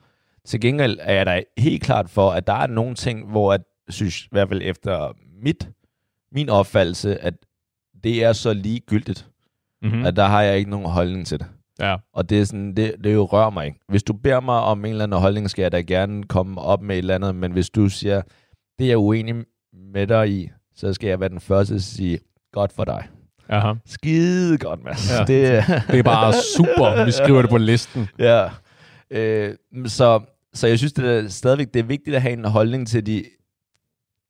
Til gengæld er jeg da helt klart for, at der er nogle ting, hvor jeg synes, i hvert fald efter mit, min opfattelse, at det er så ligegyldigt, Mm-hmm. mm. at der har jeg ikke nogen holdning til det. Ja. Og det er sådan, det, det jo rører mig ikke. Hvis du beder mig om en eller anden holdning, skal jeg da gerne komme op med et eller andet, men hvis du siger, det er jeg uenig med dig i, så skal jeg være den første til at sige, godt for dig. Aha. Skide godt, Mads. Ja. Det, Det er bare super. Vi skriver det på listen. Ja. Øh, så, så jeg synes, det er stadigvæk det er vigtigt at have en holdning til de,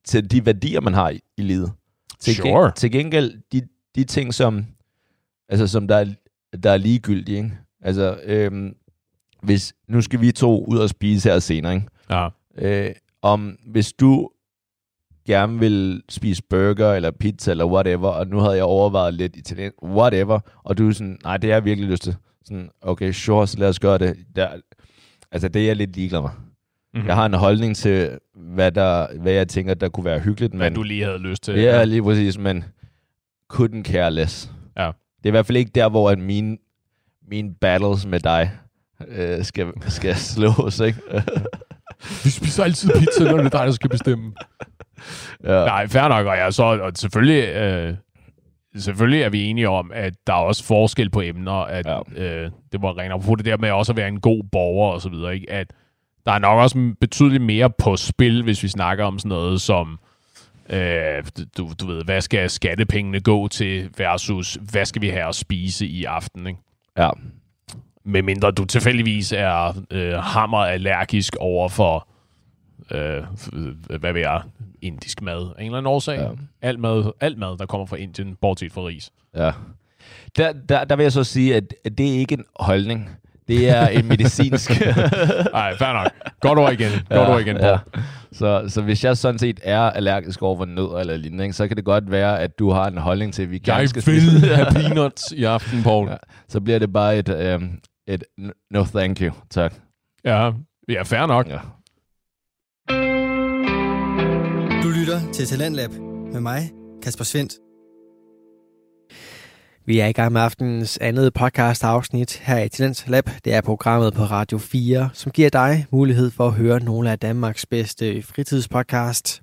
til de værdier, man har i, i livet. Til, Sure. til gengæld, de, de ting, som, altså, som der, er, der er ligegyldige. Ikke? Altså, øhm, hvis, nu skal vi to ud og spise her senere. Ikke? Ja. Øh, om hvis du gerne vil spise burger eller pizza eller whatever, og nu havde jeg overvejet lidt italien, whatever, og du er sådan, nej, det har jeg virkelig lyst til. Sådan, okay, sure, så lad os gøre det. Der, altså, det er jeg lidt ligeglad med. Mm-hmm. Jeg har en holdning til, hvad, der, hvad jeg tænker, der kunne være hyggeligt, Hvad men du lige havde lyst til. ja, lige præcis, men couldn't care less. Ja. Det er i hvert fald ikke der, hvor at mine, mine battles med dig øh, skal, skal slås, ikke? Vi spiser altid pizza, når det er dig, der skal bestemme. ja. Nej, fair nok, og, jeg, så, og selvfølgelig, øh, selvfølgelig er vi enige om, at der er også forskel på emner, at Ja. ja. øh, det var rent på det der med også at være en god borger og så videre, ikke? at der er nok også betydeligt mere på spil, hvis vi snakker om sådan noget som, øh, du, du ved, hvad skal skattepengene gå til versus, hvad skal vi have at spise i aften, ikke? ja. Medmindre du tilfældigvis er øh, hammer allergisk over for, øh, hvad ved jeg, indisk mad. Af en eller anden årsag. Ja. Ja. Alt, mad, alt mad, der kommer fra Indien, bortset fra ris. Ja. Der, der, der vil jeg så sige, at, det er ikke en holdning. Det er en medicinsk... Nej, fair nok. Godt ord igen. Godt ord igen, Paul. ja. Så, så hvis jeg sådan set er allergisk over for nødder eller lignende, ikke, så kan det godt være, at du har en holdning til, at vi Jeg gerne skal vil have peanuts i aften, Paul. Ja. Så bliver det bare et, øhm, et no thank you, tak. Ja, ja fair nok. Ja. Du lytter til Talentlab med mig, Kasper Svendt. Vi er i gang med aftenens andet podcast afsnit her i Talent Lab. Det er programmet på Radio 4, som giver dig mulighed for at høre nogle af Danmarks bedste fritidspodcast.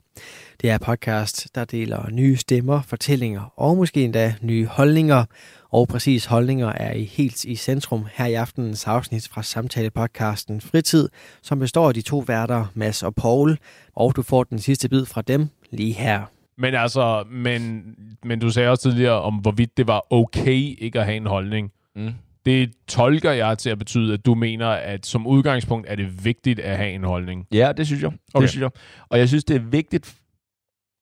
Det er podcast, der deler nye stemmer, fortællinger og måske endda nye holdninger. Og præcis holdninger er i helt i centrum her i aftenens afsnit fra samtalepodcasten Fritid, som består af de to værter, Mads og Paul. Og du får den sidste bid fra dem lige her. Men altså, men, men du sagde også tidligere om, hvorvidt det var okay ikke at have en holdning. Mm. Det tolker jeg til at betyde, at du mener, at som udgangspunkt er det vigtigt at have en holdning. Ja, det synes jeg. Okay. Det synes jeg. Og jeg synes, det er vigtigt,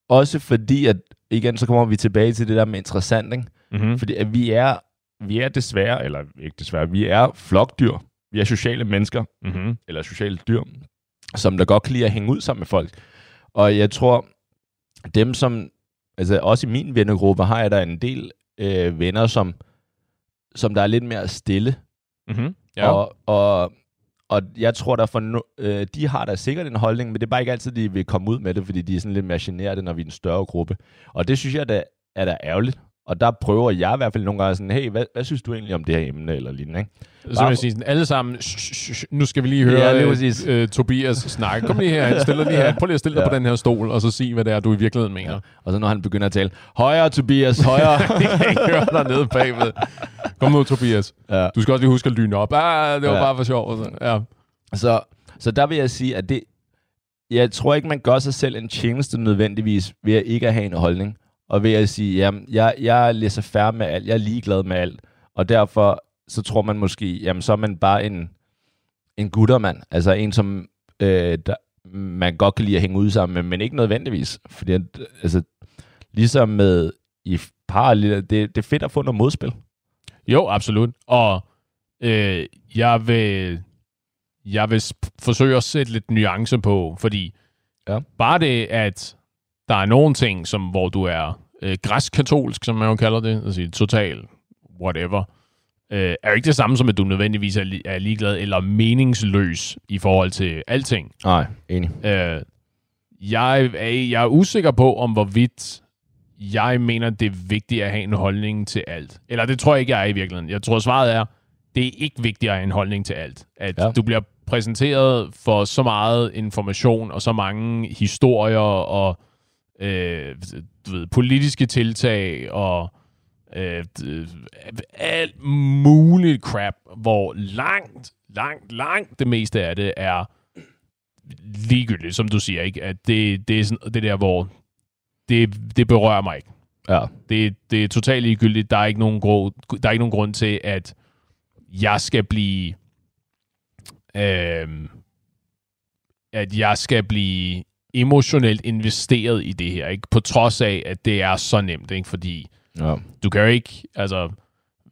også fordi, at igen, så kommer vi tilbage til det der med interessant, ikke? Mm-hmm. Fordi at vi er, vi er desværre, eller ikke desværre, vi er flokdyr. Vi er sociale mennesker, Mm-hmm. eller sociale dyr, som der godt kan lide at hænge ud sammen med folk. Og jeg tror, dem som, altså også i min vennegruppe, har jeg der en del øh, venner, som, som der er lidt mere stille. Mm-hmm. Ja. Og, og, og jeg tror, der for no, øh, de har da sikkert en holdning, men det er bare ikke altid, de vil komme ud med det, fordi de er sådan lidt mere generede, når vi er en større gruppe. Og det synes jeg, der er da ærgerligt. Og der prøver jeg i hvert fald nogle gange sådan, hey, hvad, hvad synes du egentlig om det her emne, eller lignende, ikke? Så vil jeg sige sådan, alle sammen, sh, sh, sh, nu skal vi lige høre Ja, lige præcis. øh, Tobias snakke. Kom lige her, stil dig lige her. Prøv lige at stille dig Ja. på den her stol, og så sig, hvad det er, du i virkeligheden mener. Ja. Og så når han begynder at tale, højere Tobias, højere. det kan jeg ikke høre dig nede bagved. Kom nu, Tobias. ja. Du skal også lige huske at lyne op. Ah, det var Ja. bare for sjov. sådan. Ja. Så, så der vil jeg sige, at det, jeg tror ikke, man gør sig selv en tjeneste nødvendigvis ved at ikke at have en holdning. Og ved at sige, jamen, jeg, jeg læser færre med alt, jeg er ligeglad med alt. Og derfor, så tror man måske, jamen, så er man bare en, en guttermand. Altså en, som øh, der, man godt kan lide at hænge ud sammen med, men ikke nødvendigvis. Fordi, at, altså, ligesom med i par, det, det er fedt at få noget modspil. Jo, absolut. Og øh, jeg vil jeg vil forsøge at sætte lidt nuance på, fordi Ja. bare det, at der er nogle ting, som, hvor du er øh, græskatolsk, som man jo kalder det, altså total whatever, øh, er jo ikke det samme som, at du nødvendigvis er, li- er ligeglad eller meningsløs i forhold til alting. Nej, enig. Øh, jeg, er, jeg er usikker på, om hvorvidt jeg mener, det er vigtigt at have en holdning til alt. Eller det tror jeg ikke, jeg er i virkeligheden. Jeg tror, svaret er, det er ikke vigtigt at have en holdning til alt. At Ja. du bliver præsenteret for så meget information og så mange historier og øh, du ved, politiske tiltag og øh, alt muligt crap, hvor langt, langt, langt det meste af det er ligegyldigt, som du siger, ikke? At det, det er sådan, det der, hvor det, det berører mig ikke. Ja. Det, det er totalt ligegyldigt. Der er ikke nogen, grund, der er ikke nogen grund til, at jeg skal blive... Øhm, at jeg skal blive emotionelt investeret i det her, ikke? På trods af, at det er så nemt, ikke? Fordi ja. du kan jo ikke, altså,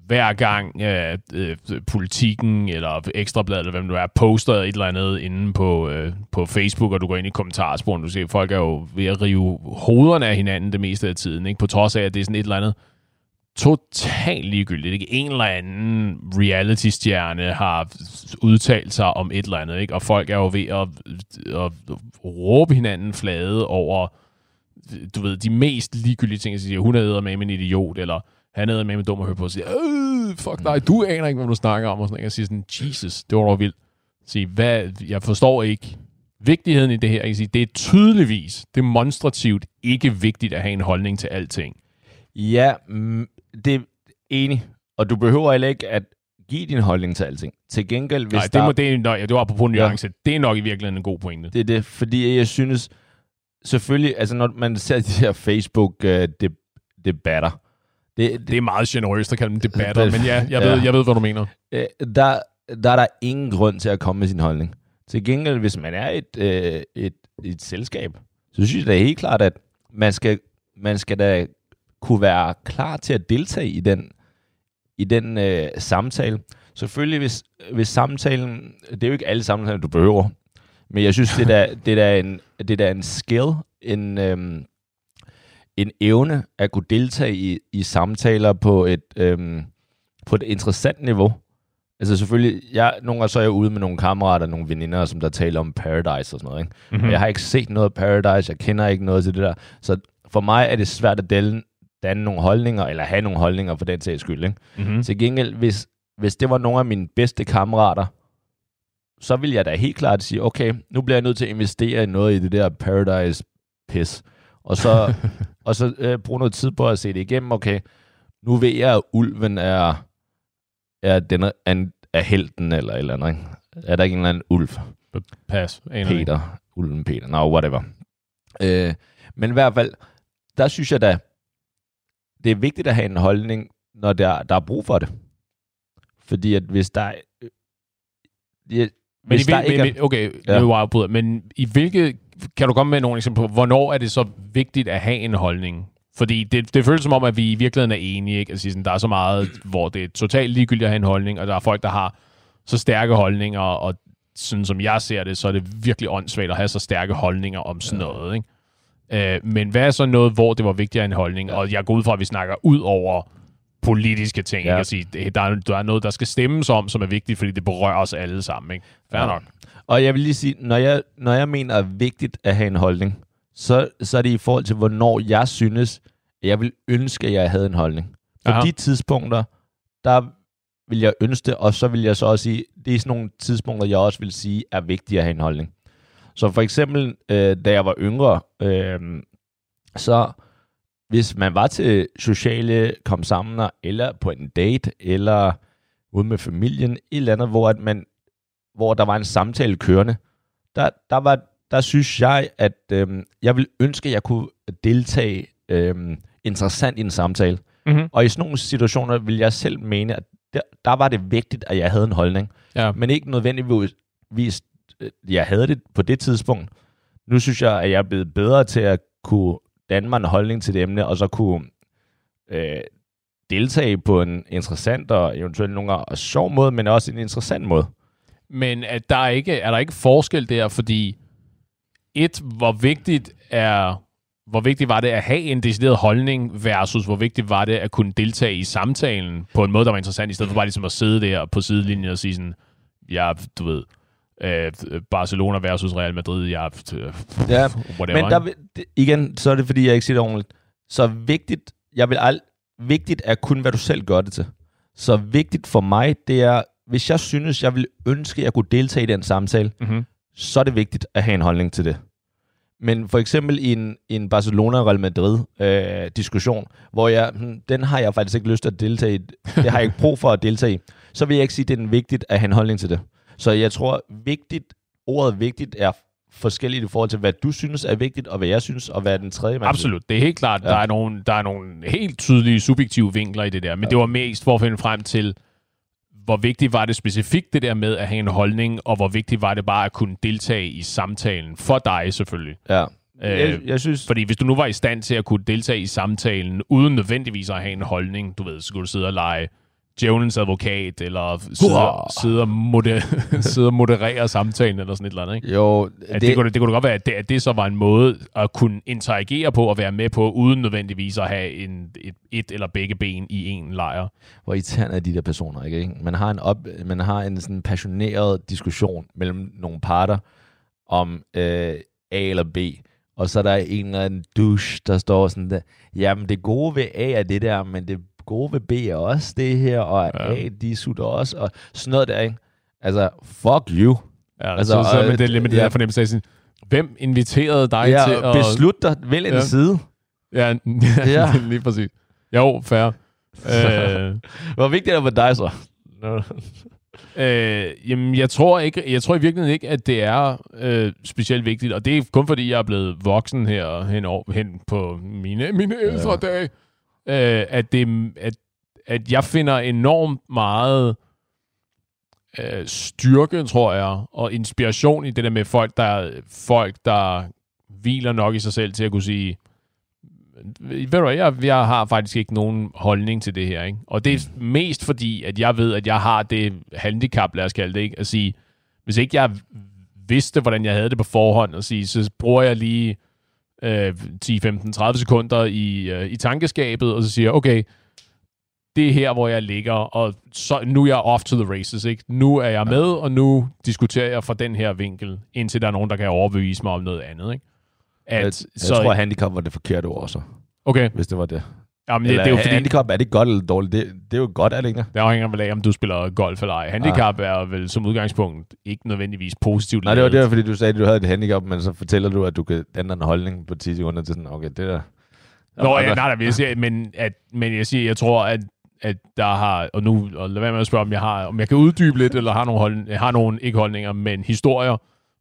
hver gang øh, øh, politikken eller Ekstrabladet, eller hvem du er, poster et eller andet inde på, øh, på Facebook, og du går ind i kommentarsporen, du ser, folk er jo ved at rive hovederne af hinanden det meste af tiden, ikke? på trods af, at det er sådan et eller andet totalt ligegyldigt. Ikke? En eller anden reality-stjerne har udtalt sig om et eller andet, ikke? og folk er jo ved at, at råbe hinanden flade over du ved, de mest ligegyldige ting, at sige, hun er med en idiot, eller han er med en dum at høre på, og sige, øh, fuck dig, du aner ikke, hvad du snakker om, og sådan noget. Jeg siger sådan, Jesus, det var dog vildt. Sige, hvad, jeg forstår ikke vigtigheden i det her. Jeg kan sige, det er tydeligvis demonstrativt ikke vigtigt at have en holdning til alting. Ja, mm, det er enig. Og du behøver heller ikke at give din holdning til alting. Til gengæld, hvis Nej, der... det, må, det, er, nøj, det var på nuance. Ja. Det er nok i virkeligheden en god pointe. Det er det, fordi jeg synes, selvfølgelig, altså når man ser de her Facebook-debatter, det, Det er meget generøst at kalde dem debatter, Det- men ja, jeg ja. ved, jeg ved, hvad du mener. øh, der, der er der ingen grund til at komme med sin holdning. Til gengæld, hvis man er et, øh, et, et selskab, så synes jeg da helt klart, at man skal, man skal da kunne være klar til at deltage i den, i den øh, samtale. Selvfølgelig, hvis, hvis samtalen... Det er jo ikke alle samtaler, du behøver. Men jeg synes, det er, det er, en, det er en skill, en, øhm, en evne at kunne deltage i, i samtaler på et, øhm, på et interessant niveau. Altså selvfølgelig, jeg, nogle gange så er jeg ude med nogle kammerater, nogle veninder, som der taler om Paradise og sådan noget. Ikke? Mm-hmm. Jeg har ikke set noget Paradise, jeg kender ikke noget til det der. Så for mig er det svært at danne, danne nogle holdninger, eller have nogle holdninger for den sags skyld. Ikke? Mm-hmm. Til gengæld, hvis, hvis det var nogle af mine bedste kammerater, så vil jeg da helt klart sige, okay, nu bliver jeg nødt til at investere i noget i det der Paradise-pis. Og så, og så øh, bruge noget tid på at se det igennem. Okay, nu ved jeg, at ulven er, er, den er, er helten eller eller andet. Ikke? Er der ikke en eller anden ulv? Pas. Peter. Ulven Peter. No, whatever. Øh, men i hvert fald, der synes jeg da, det er vigtigt at have en holdning, når der, der er brug for det. Fordi at hvis der... Øh, det, men, i der vil, men, okay, ja. nu afbryder, men i hvilke, kan du komme med nogle eksempler på, hvornår er det så vigtigt at have en holdning? Fordi det, det føles som om, at vi i virkeligheden er enige. Ikke? Altså, sådan, der er så meget, hvor det er totalt ligegyldigt at have en holdning, og der er folk, der har så stærke holdninger, og sådan som jeg ser det, så er det virkelig åndssvagt at have så stærke holdninger om sådan ja. noget. Ikke? Øh, men hvad er så noget, hvor det var vigtigt at have en holdning? Ja. Og jeg går ud fra, at vi snakker ud over politiske ting. Ja. Ikke? At sige, der, er, der er noget, der skal stemmes om, som er vigtigt, fordi det berører os alle sammen. Ikke? Fair ja. nok. Og jeg vil lige sige, når jeg, når jeg mener er vigtigt at have en holdning, så, så er det i forhold til, hvornår jeg synes, at jeg vil ønske, at jeg havde en holdning. På Aha. de tidspunkter, der vil jeg ønske det, og så vil jeg så også sige, det er sådan nogle tidspunkter, jeg også vil sige, er vigtigt at have en holdning. Så for eksempel, øh, da jeg var yngre, øh, så hvis man var til sociale kom sammen eller på en date, eller ude med familien, et eller andet, hvor, at man, hvor der var en samtale kørende, der, der, var, der synes jeg, at øh, jeg vil ønske, at jeg kunne deltage øh, interessant i en samtale. Mm-hmm. Og i sådan nogle situationer vil jeg selv mene, at der, der var det vigtigt, at jeg havde en holdning. Ja. Men ikke nødvendigvis, øh, jeg havde det på det tidspunkt. Nu synes jeg, at jeg er blevet bedre til at kunne danne mig en holdning til det emne, og så kunne øh, deltage på en interessant og eventuelt nogle gange sjov måde, men også en interessant måde. Men at der er, ikke, er der ikke forskel der, fordi et, hvor vigtigt er hvor vigtigt var det at have en decideret holdning, versus hvor vigtigt var det at kunne deltage i samtalen på en måde, der var interessant, i stedet for bare ligesom at sidde der på sidelinjen og sige sådan, ja, du ved, øh, Barcelona versus Real Madrid, ja, øh, ja whatever. Men der, igen, så er det, fordi jeg ikke siger det ordentligt. Så vigtigt, jeg vil ald- vigtigt er kun, hvad du selv gør det til. Så vigtigt for mig, det er, hvis jeg synes, jeg vil ønske, at jeg kunne deltage i den samtale, mm-hmm. så er det vigtigt at have en holdning til det. Men for eksempel i en, en Barcelona-Real Madrid-diskussion, øh, hvor jeg, hmm, den har jeg faktisk ikke lyst til at deltage i, det har jeg ikke brug for at deltage i, så vil jeg ikke sige, at det er vigtigt at have en holdning til det. Så jeg tror, vigtigt, ordet vigtigt er forskelligt i forhold til, hvad du synes er vigtigt, og hvad jeg synes, og hvad den tredje mand Absolut. Det er helt klart, ja. der, er nogle, der er nogle helt tydelige subjektive vinkler i det der, men ja. det var mest for at finde frem til, hvor vigtigt var det specifikt det der med at have en holdning, og hvor vigtigt var det bare at kunne deltage i samtalen, for dig selvfølgelig. Ja. Øh, jeg, jeg synes... Fordi hvis du nu var i stand til at kunne deltage i samtalen, uden nødvendigvis at have en holdning, du ved, så kunne du sidde og lege djævelens advokat, eller sidde, sidde, og moder, sidde og moderere samtalen, eller sådan et eller andet, ikke? Jo, det, det, kunne, det kunne godt være, at det, at det så var en måde at kunne interagere på og være med på, uden nødvendigvis at have en, et, et eller begge ben i en lejr. Hvor irriterende er de der personer, ikke? Man har en, op, man har en sådan passioneret diskussion mellem nogle parter om øh, A eller B, og så er der en eller anden douche, der står sådan der, jamen det gode ved A er det der, men det gode ved B er også det her, og ja. A, de sutter også, og sådan noget der, ikke? Altså, fuck you. Ja, altså, så, så med det, med det ja. der fornemmelse af sådan, hvem inviterede dig ja, til at... beslut dig, vælg en ja. side. Ja, ja. lige præcis. Jo, fair. øh, Hvor vigtigt er det for dig så? øh, jamen, jeg tror, ikke, jeg tror i virkeligheden ikke, at det er øh, specielt vigtigt, og det er kun fordi, jeg er blevet voksen her hen, over, hen på mine, mine ældre ja. dage øh, at, det, at, at jeg finder enormt meget øh, styrke, tror jeg, og inspiration i det der med folk, der, folk, der hviler nok i sig selv til at kunne sige, ved du hvad, jeg, jeg har faktisk ikke nogen holdning til det her, ikke? Og det er mest fordi, at jeg ved, at jeg har det handicap, lad os kalde det, ikke? At sige, hvis ikke jeg vidste, hvordan jeg havde det på forhånd, at sige, så bruger jeg lige øh, 10, 15, 30 sekunder i, øh, i tankeskabet, og så siger okay, det er her, hvor jeg ligger, og så, nu er jeg off to the races. Ikke? Nu er jeg med, og nu diskuterer jeg fra den her vinkel, indtil der er nogen, der kan overbevise mig om noget andet. Ikke? At, jeg, jeg så, tror, at handicap var det forkerte ord så. Okay. Hvis det var det. Jamen, det, det er jo fordi... Handicap, er det godt eller dårligt? Det, det er jo godt, er det ikke? Det afhænger vel af, om du spiller golf eller ej. Handicap ah. er vel som udgangspunkt ikke nødvendigvis positivt Nej, det var det, fordi du sagde, at du havde et handicap, men så fortæller du, at du kan ændre en holdning på 10 sekunder til sådan, okay, det der... Nå, ja, nej, nej, jeg siger, men, at, men jeg siger, jeg tror, at at der har, og nu, og lad være med at spørge, om jeg, har, om jeg kan uddybe lidt, eller har nogle, hold, har nogle ikke holdninger, men historier,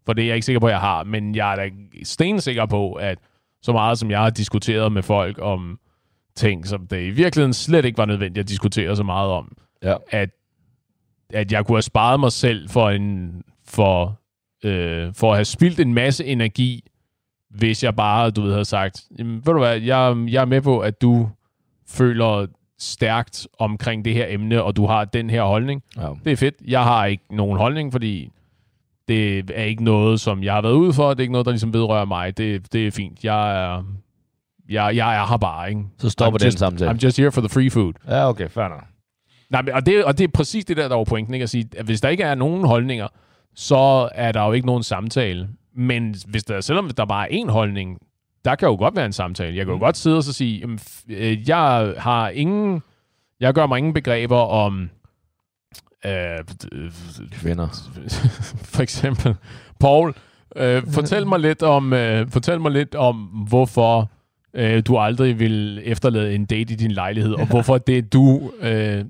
for det er jeg ikke sikker på, at jeg har, men jeg er da stensikker på, at så meget som jeg har diskuteret med folk om ting, som det i virkeligheden slet ikke var nødvendigt at diskutere så meget om, ja. at, at jeg kunne have sparet mig selv for, en, for, øh, for at have spildt en masse energi, hvis jeg bare, du ved, havde sagt, ved du hvad, jeg, jeg er med på, at du føler stærkt omkring det her emne, og du har den her holdning. Ja. Det er fedt. Jeg har ikke nogen holdning, fordi det er ikke noget, som jeg har været ude for. Det er ikke noget, der ligesom vedrører mig. Det, det er fint. Jeg er, jeg, jeg er her bare, ikke? Så stopper I'm den just, samtale. I'm just here for the free food. Ja, okay, fair nok. Nej, og det, og det er præcis det der, der var pointen, ikke? At sige, at hvis der ikke er nogen holdninger, så er der jo ikke nogen samtale. Men hvis der, selvom der bare er én holdning, der kan jo godt være en samtale. Jeg kan jo mm. godt sidde og så sige, jamen, øh, jeg har ingen, jeg gør mig ingen begreber om øh, kvinder. for eksempel. Paul, øh, fortæl mig lidt om, øh, fortæl mig lidt om, hvorfor øh, du aldrig vil efterlade en date i din lejlighed, og hvorfor det du øh,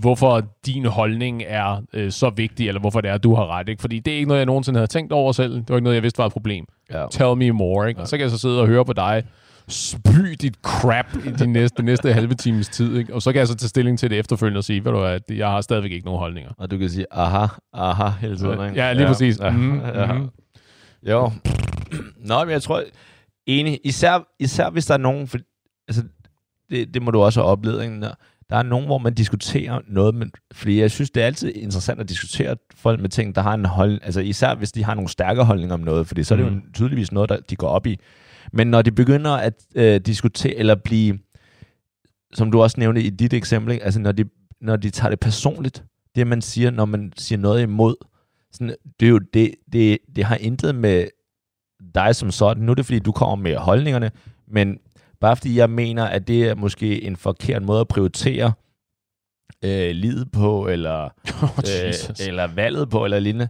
hvorfor din holdning er øh, så vigtig, eller hvorfor det er, at du har ret. Ikke? Fordi det er ikke noget, jeg nogensinde havde tænkt over selv. Det var ikke noget, jeg vidste var et problem. Ja. Tell me more. Ikke? Og så kan jeg så sidde og høre på dig spy dit crap i de næste, næste halve times tid. Ikke? Og så kan jeg så tage stilling til det efterfølgende og sige, ved du at jeg har stadigvæk ikke nogen holdninger. Og du kan sige, aha, aha, hele tiden. Ikke? Ja, lige ja. præcis. Ja. Mm, ja. Mm. Jo. Nå, men jeg tror, enig, især, især hvis der er nogen, for, altså, det, det må du også have oplevet, ikke? der er nogen, hvor man diskuterer noget, men, fordi jeg synes, det er altid interessant at diskutere folk med ting, der har en hold, altså især hvis de har nogle stærke holdninger om noget, fordi så er det mm. jo tydeligvis noget, der de går op i. Men når de begynder at øh, diskutere, eller blive, som du også nævnte i dit eksempel, ikke? altså når de, når de tager det personligt, det man siger, når man siger noget imod, sådan, det, er jo, det, det, det har intet med dig som sådan. Nu er det, fordi du kommer med holdningerne, men Bare fordi jeg mener, at det er måske en forkert måde at prioritere øh, livet på, eller, oh, øh, eller valget på, eller lignende.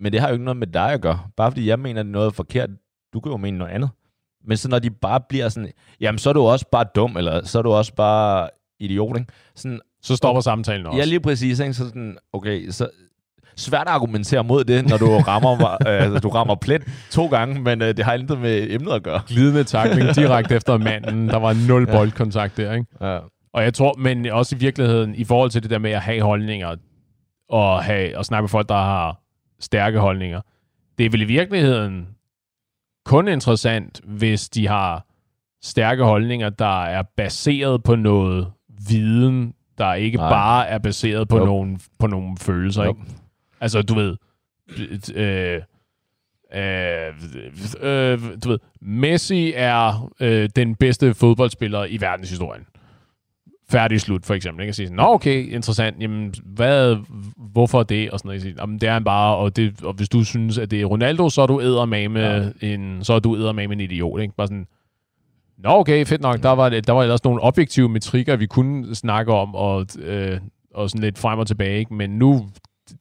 Men det har jo ikke noget med dig at gøre. Bare fordi jeg mener, at noget er forkert, du kan jo mene noget andet. Men så når de bare bliver sådan, jamen så er du også bare dum, eller så er du også bare idiot, ikke? Sådan, så stopper samtalen også. Ja, lige præcis. Ikke? Så sådan, okay, så, svært at argumentere mod det, når du rammer, øh, altså, du rammer plet to gange, men øh, det har intet med emnet at gøre. Glidende takling direkte efter manden. Der var nul ja. boldkontakt der, ikke? Ja. Og jeg tror, men også i virkeligheden, i forhold til det der med at have holdninger, og, have, og snakke med folk, der har stærke holdninger, det er vel i virkeligheden kun interessant, hvis de har stærke holdninger, der er baseret på noget viden, der ikke Nej. bare er baseret på, nogle, på nogle følelser. Ikke? Altså, du ved... Øh, øh, øh, du ved, Messi er øh, den bedste fodboldspiller i verdenshistorien. Færdig slut, for eksempel. Ikke? At sige, Nå, okay, interessant. Jamen, hvad, hvorfor det? Og sådan noget. Sige, Jamen, det er han bare, og, det, og hvis du synes, at det er Ronaldo, så er du eddermame ja. en, så er du eddermame en idiot. Ikke? Bare sådan, Nå, okay, fedt nok. Der var, der var ellers nogle objektive metrikker, vi kunne snakke om, og, øh, og sådan lidt frem og tilbage. Ikke? Men nu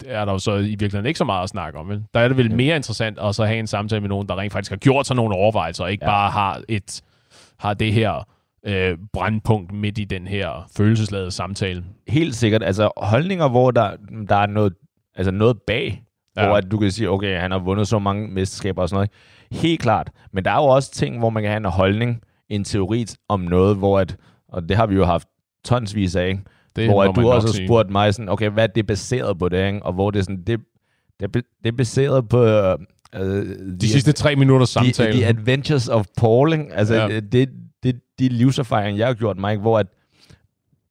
er der jo så i virkeligheden ikke så meget at snakke om. Vel? Der er det vel mere interessant at så have en samtale med nogen, der rent faktisk har gjort sig nogle overvejelser, og ikke ja. bare har, et, har det her øh, brandpunkt midt i den her følelsesladede samtale. Helt sikkert. Altså holdninger, hvor der, der er noget, altså noget bag, ja. hvor at du kan sige, okay, han har vundet så mange mesterskaber og sådan noget. Helt klart. Men der er jo også ting, hvor man kan have en holdning, en teori om noget, hvor at, og det har vi jo haft tonsvis af, ikke? Det hvor du også har spurgt mig sådan, okay, hvad er det baseret på det, ikke? Og hvor det er sådan, det, det, det er baseret på... Uh, de sidste tre minutter samtale. The, the Adventures of Pauling. Altså, ja. det, det, de livserfaringer, jeg har gjort mig, hvor at,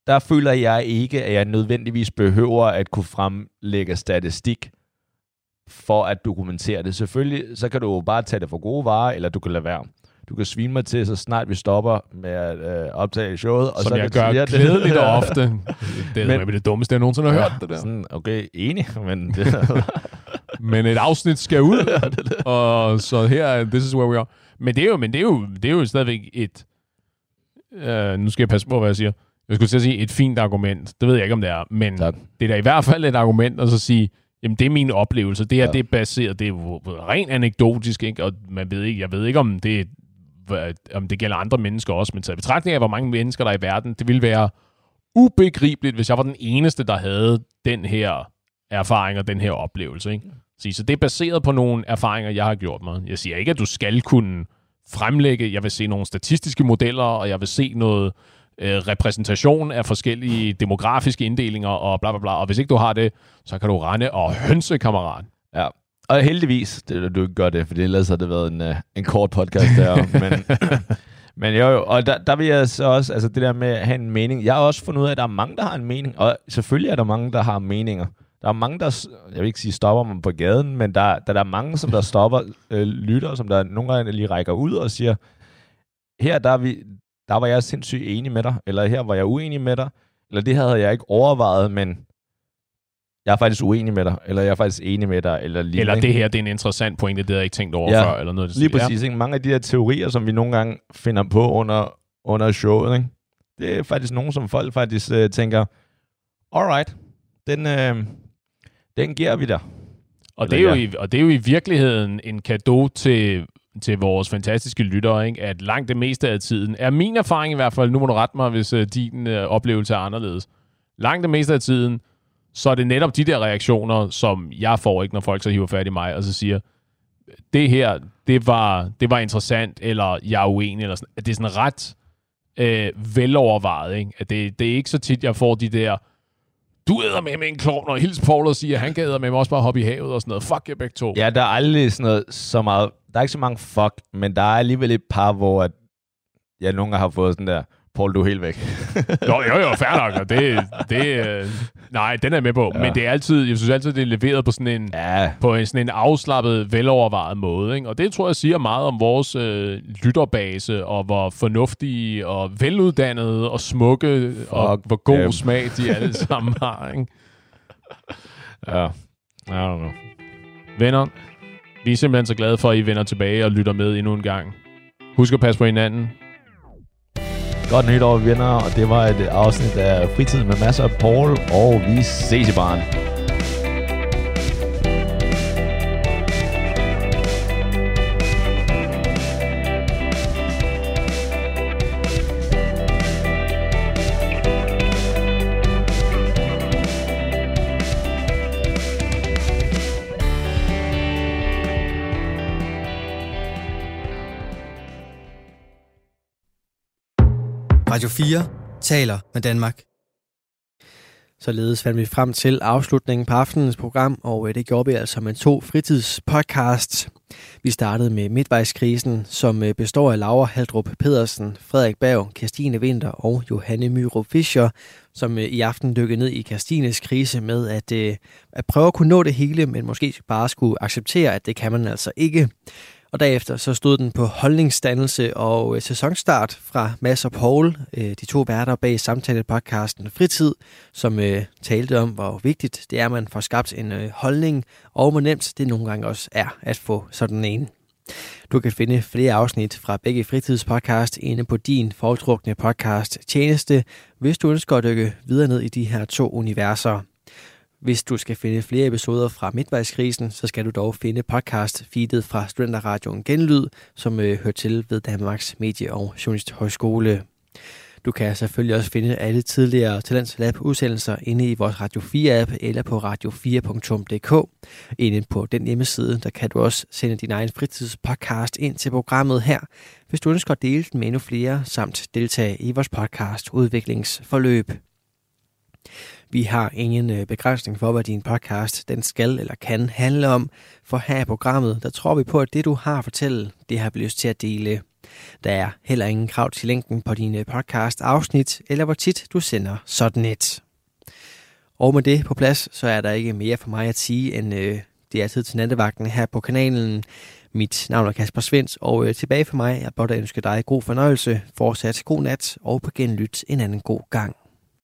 der føler jeg ikke, at jeg nødvendigvis behøver at kunne fremlægge statistik for at dokumentere det. Selvfølgelig, så kan du jo bare tage det for gode varer, eller du kan lade være. Du kan svine mig til, så snart vi stopper med at øh, optage showet. Og Som så jeg gør det, glædeligt og ofte. Det er Men- det dummeste, jeg nogensinde har hørt det der. Sådan, okay, enig, men det, Men et afsnit skal ud, og så her, er- this is where we are. Men det er jo, men det er jo, det er jo stadigvæk et, øh, nu skal jeg passe på, hvad jeg siger. Jeg skulle til at sige et fint argument. Det ved jeg ikke, om det er. Men Tak. det er da i hvert fald et argument at så sige, jamen det er min oplevelse. Det her, Ja. ja. det er baseret, det er rent anekdotisk, ikke? og man ved ikke, jeg ved ikke, om det, hvad- om det gælder andre mennesker også, men taget betragtning af, hvor mange mennesker der er i verden, det ville være ubegribeligt, hvis jeg var den eneste, der havde den her erfaring og den her oplevelse. Ikke? Så det er baseret på nogle erfaringer, jeg har gjort mig. Jeg siger ikke, at du skal kunne fremlægge, jeg vil se nogle statistiske modeller, og jeg vil se noget øh, repræsentation af forskellige demografiske inddelinger og bla bla bla. Og hvis ikke du har det, så kan du rende og hønse, kammerat. Ja, og heldigvis, det, du ikke gør det, for ellers har det været en, uh, en kort podcast der. men, men jo, jo, og der, der vil jeg så også, altså det der med at have en mening, jeg har også fundet ud af, at der er mange, der har en mening, og selvfølgelig er der mange, der har meninger. Der er mange, der, jeg vil ikke sige stopper mig på gaden, men der, der, der er mange, som der stopper, øh, lytter, som der nogle gange lige rækker ud og siger, her der, er vi, der var jeg sindssygt enig med dig, eller her var jeg uenig med dig, eller det havde jeg ikke overvejet, men jeg er faktisk uenig med dig, eller jeg er faktisk enig med dig, eller lignende. Eller det her, det er en interessant pointe, det havde jeg ikke tænkt over Ja, før, eller noget. Lige præcis. Ikke? Mange af de her teorier, som vi nogle gange finder på under, under showet, ikke? det er faktisk nogen, som folk faktisk øh, tænker, alright, den, øh, den giver vi dig. Og det, er jo i, og det er jo i virkeligheden en gave til, til vores fantastiske lyttere, ikke? at langt det meste af tiden, er min erfaring i hvert fald, nu må du rette mig, hvis uh, din uh, oplevelse er anderledes, langt det meste af tiden, så er det netop de der reaktioner, som jeg får, ikke når folk så hiver fat i mig, og så siger, det her, det var, det var interessant, eller jeg er uenig, eller sådan. Det er sådan ret øh, velovervejet, ikke? At det, det er ikke så tit, jeg får de der, du æder med med en klovn, og hils Paul og siger, at han gæder med mig også bare hoppe i havet og sådan noget. Fuck jer begge to. Ja, der er aldrig sådan noget så meget, der er ikke så mange fuck, men der er alligevel et par, hvor at, jeg nogle gange har fået sådan der, Paul, du er helt væk. Jo, jo, jo, fair nok. og Det, det, øh, nej, den er jeg med på. Ja. Men det er altid, jeg synes altid, det er leveret på sådan en, ja, på en, sådan en afslappet, velovervejet måde. Ikke? Og det tror jeg siger meget om vores øh, lytterbase, og hvor fornuftige og veluddannede og smukke, Fuck og hvor god dem. smag de alle sammen har. Ikke? ja. I don't know. Venner, vi er simpelthen så glade for, at I vender tilbage og lytter med endnu en gang. Husk at passe på hinanden. Godt nytår, venner, og det var et afsnit af Fritid med masser af Paul, og vi ses i barn. Radio 4 taler med Danmark. Således fandt vi frem til afslutningen på aftenens program, og øh, det gjorde vi altså med to fritidspodcasts. Vi startede med Midtvejskrisen, som øh, består af Laura Haldrup Pedersen, Frederik Berg, Kirstine Vinter og Johanne Myrup Fischer, som øh, i aften dykkede ned i Kirstines krise med at, at prøve at kunne nå det hele, men måske bare skulle acceptere, at det kan man altså ikke. Og derefter så stod den på holdningsdannelse og øh, sæsonstart fra Mads og Paul, øh, de to værter bag samtale-podcasten Fritid, som øh, talte om, hvor vigtigt det er, at man får skabt en holdning, og hvor nemt det nogle gange også er at få sådan en. Du kan finde flere afsnit fra begge fritidspodcast inde på din foretrukne podcast tjeneste, hvis du ønsker at dykke videre ned i de her to universer. Hvis du skal finde flere episoder fra Midtvejskrisen, så skal du dog finde podcast-feedet fra Studenterradioen Genlyd, som øh, hører til ved Danmarks Medie- og Journalisthøjskole. Du kan selvfølgelig også finde alle tidligere Talents Lab udsendelser inde i vores Radio 4-app eller på radio4.dk. Inde på den hjemmeside, der kan du også sende din egen fritidspodcast ind til programmet her, hvis du ønsker at dele den med endnu flere, samt deltage i vores podcast udviklingsforløb. Vi har ingen øh, begrænsning for, hvad din podcast den skal eller kan handle om, for her i programmet, der tror vi på, at det du har at fortælle, det har vi lyst til at dele. Der er heller ingen krav til længden på dine podcast-afsnit, eller hvor tit du sender sådan et. Og med det på plads, så er der ikke mere for mig at sige, end øh, det er tid til nattevagten her på kanalen. Mit navn er Kasper Svens, og øh, tilbage for mig er blot at ønske dig god fornøjelse, fortsat god nat og på genlyt en anden god gang.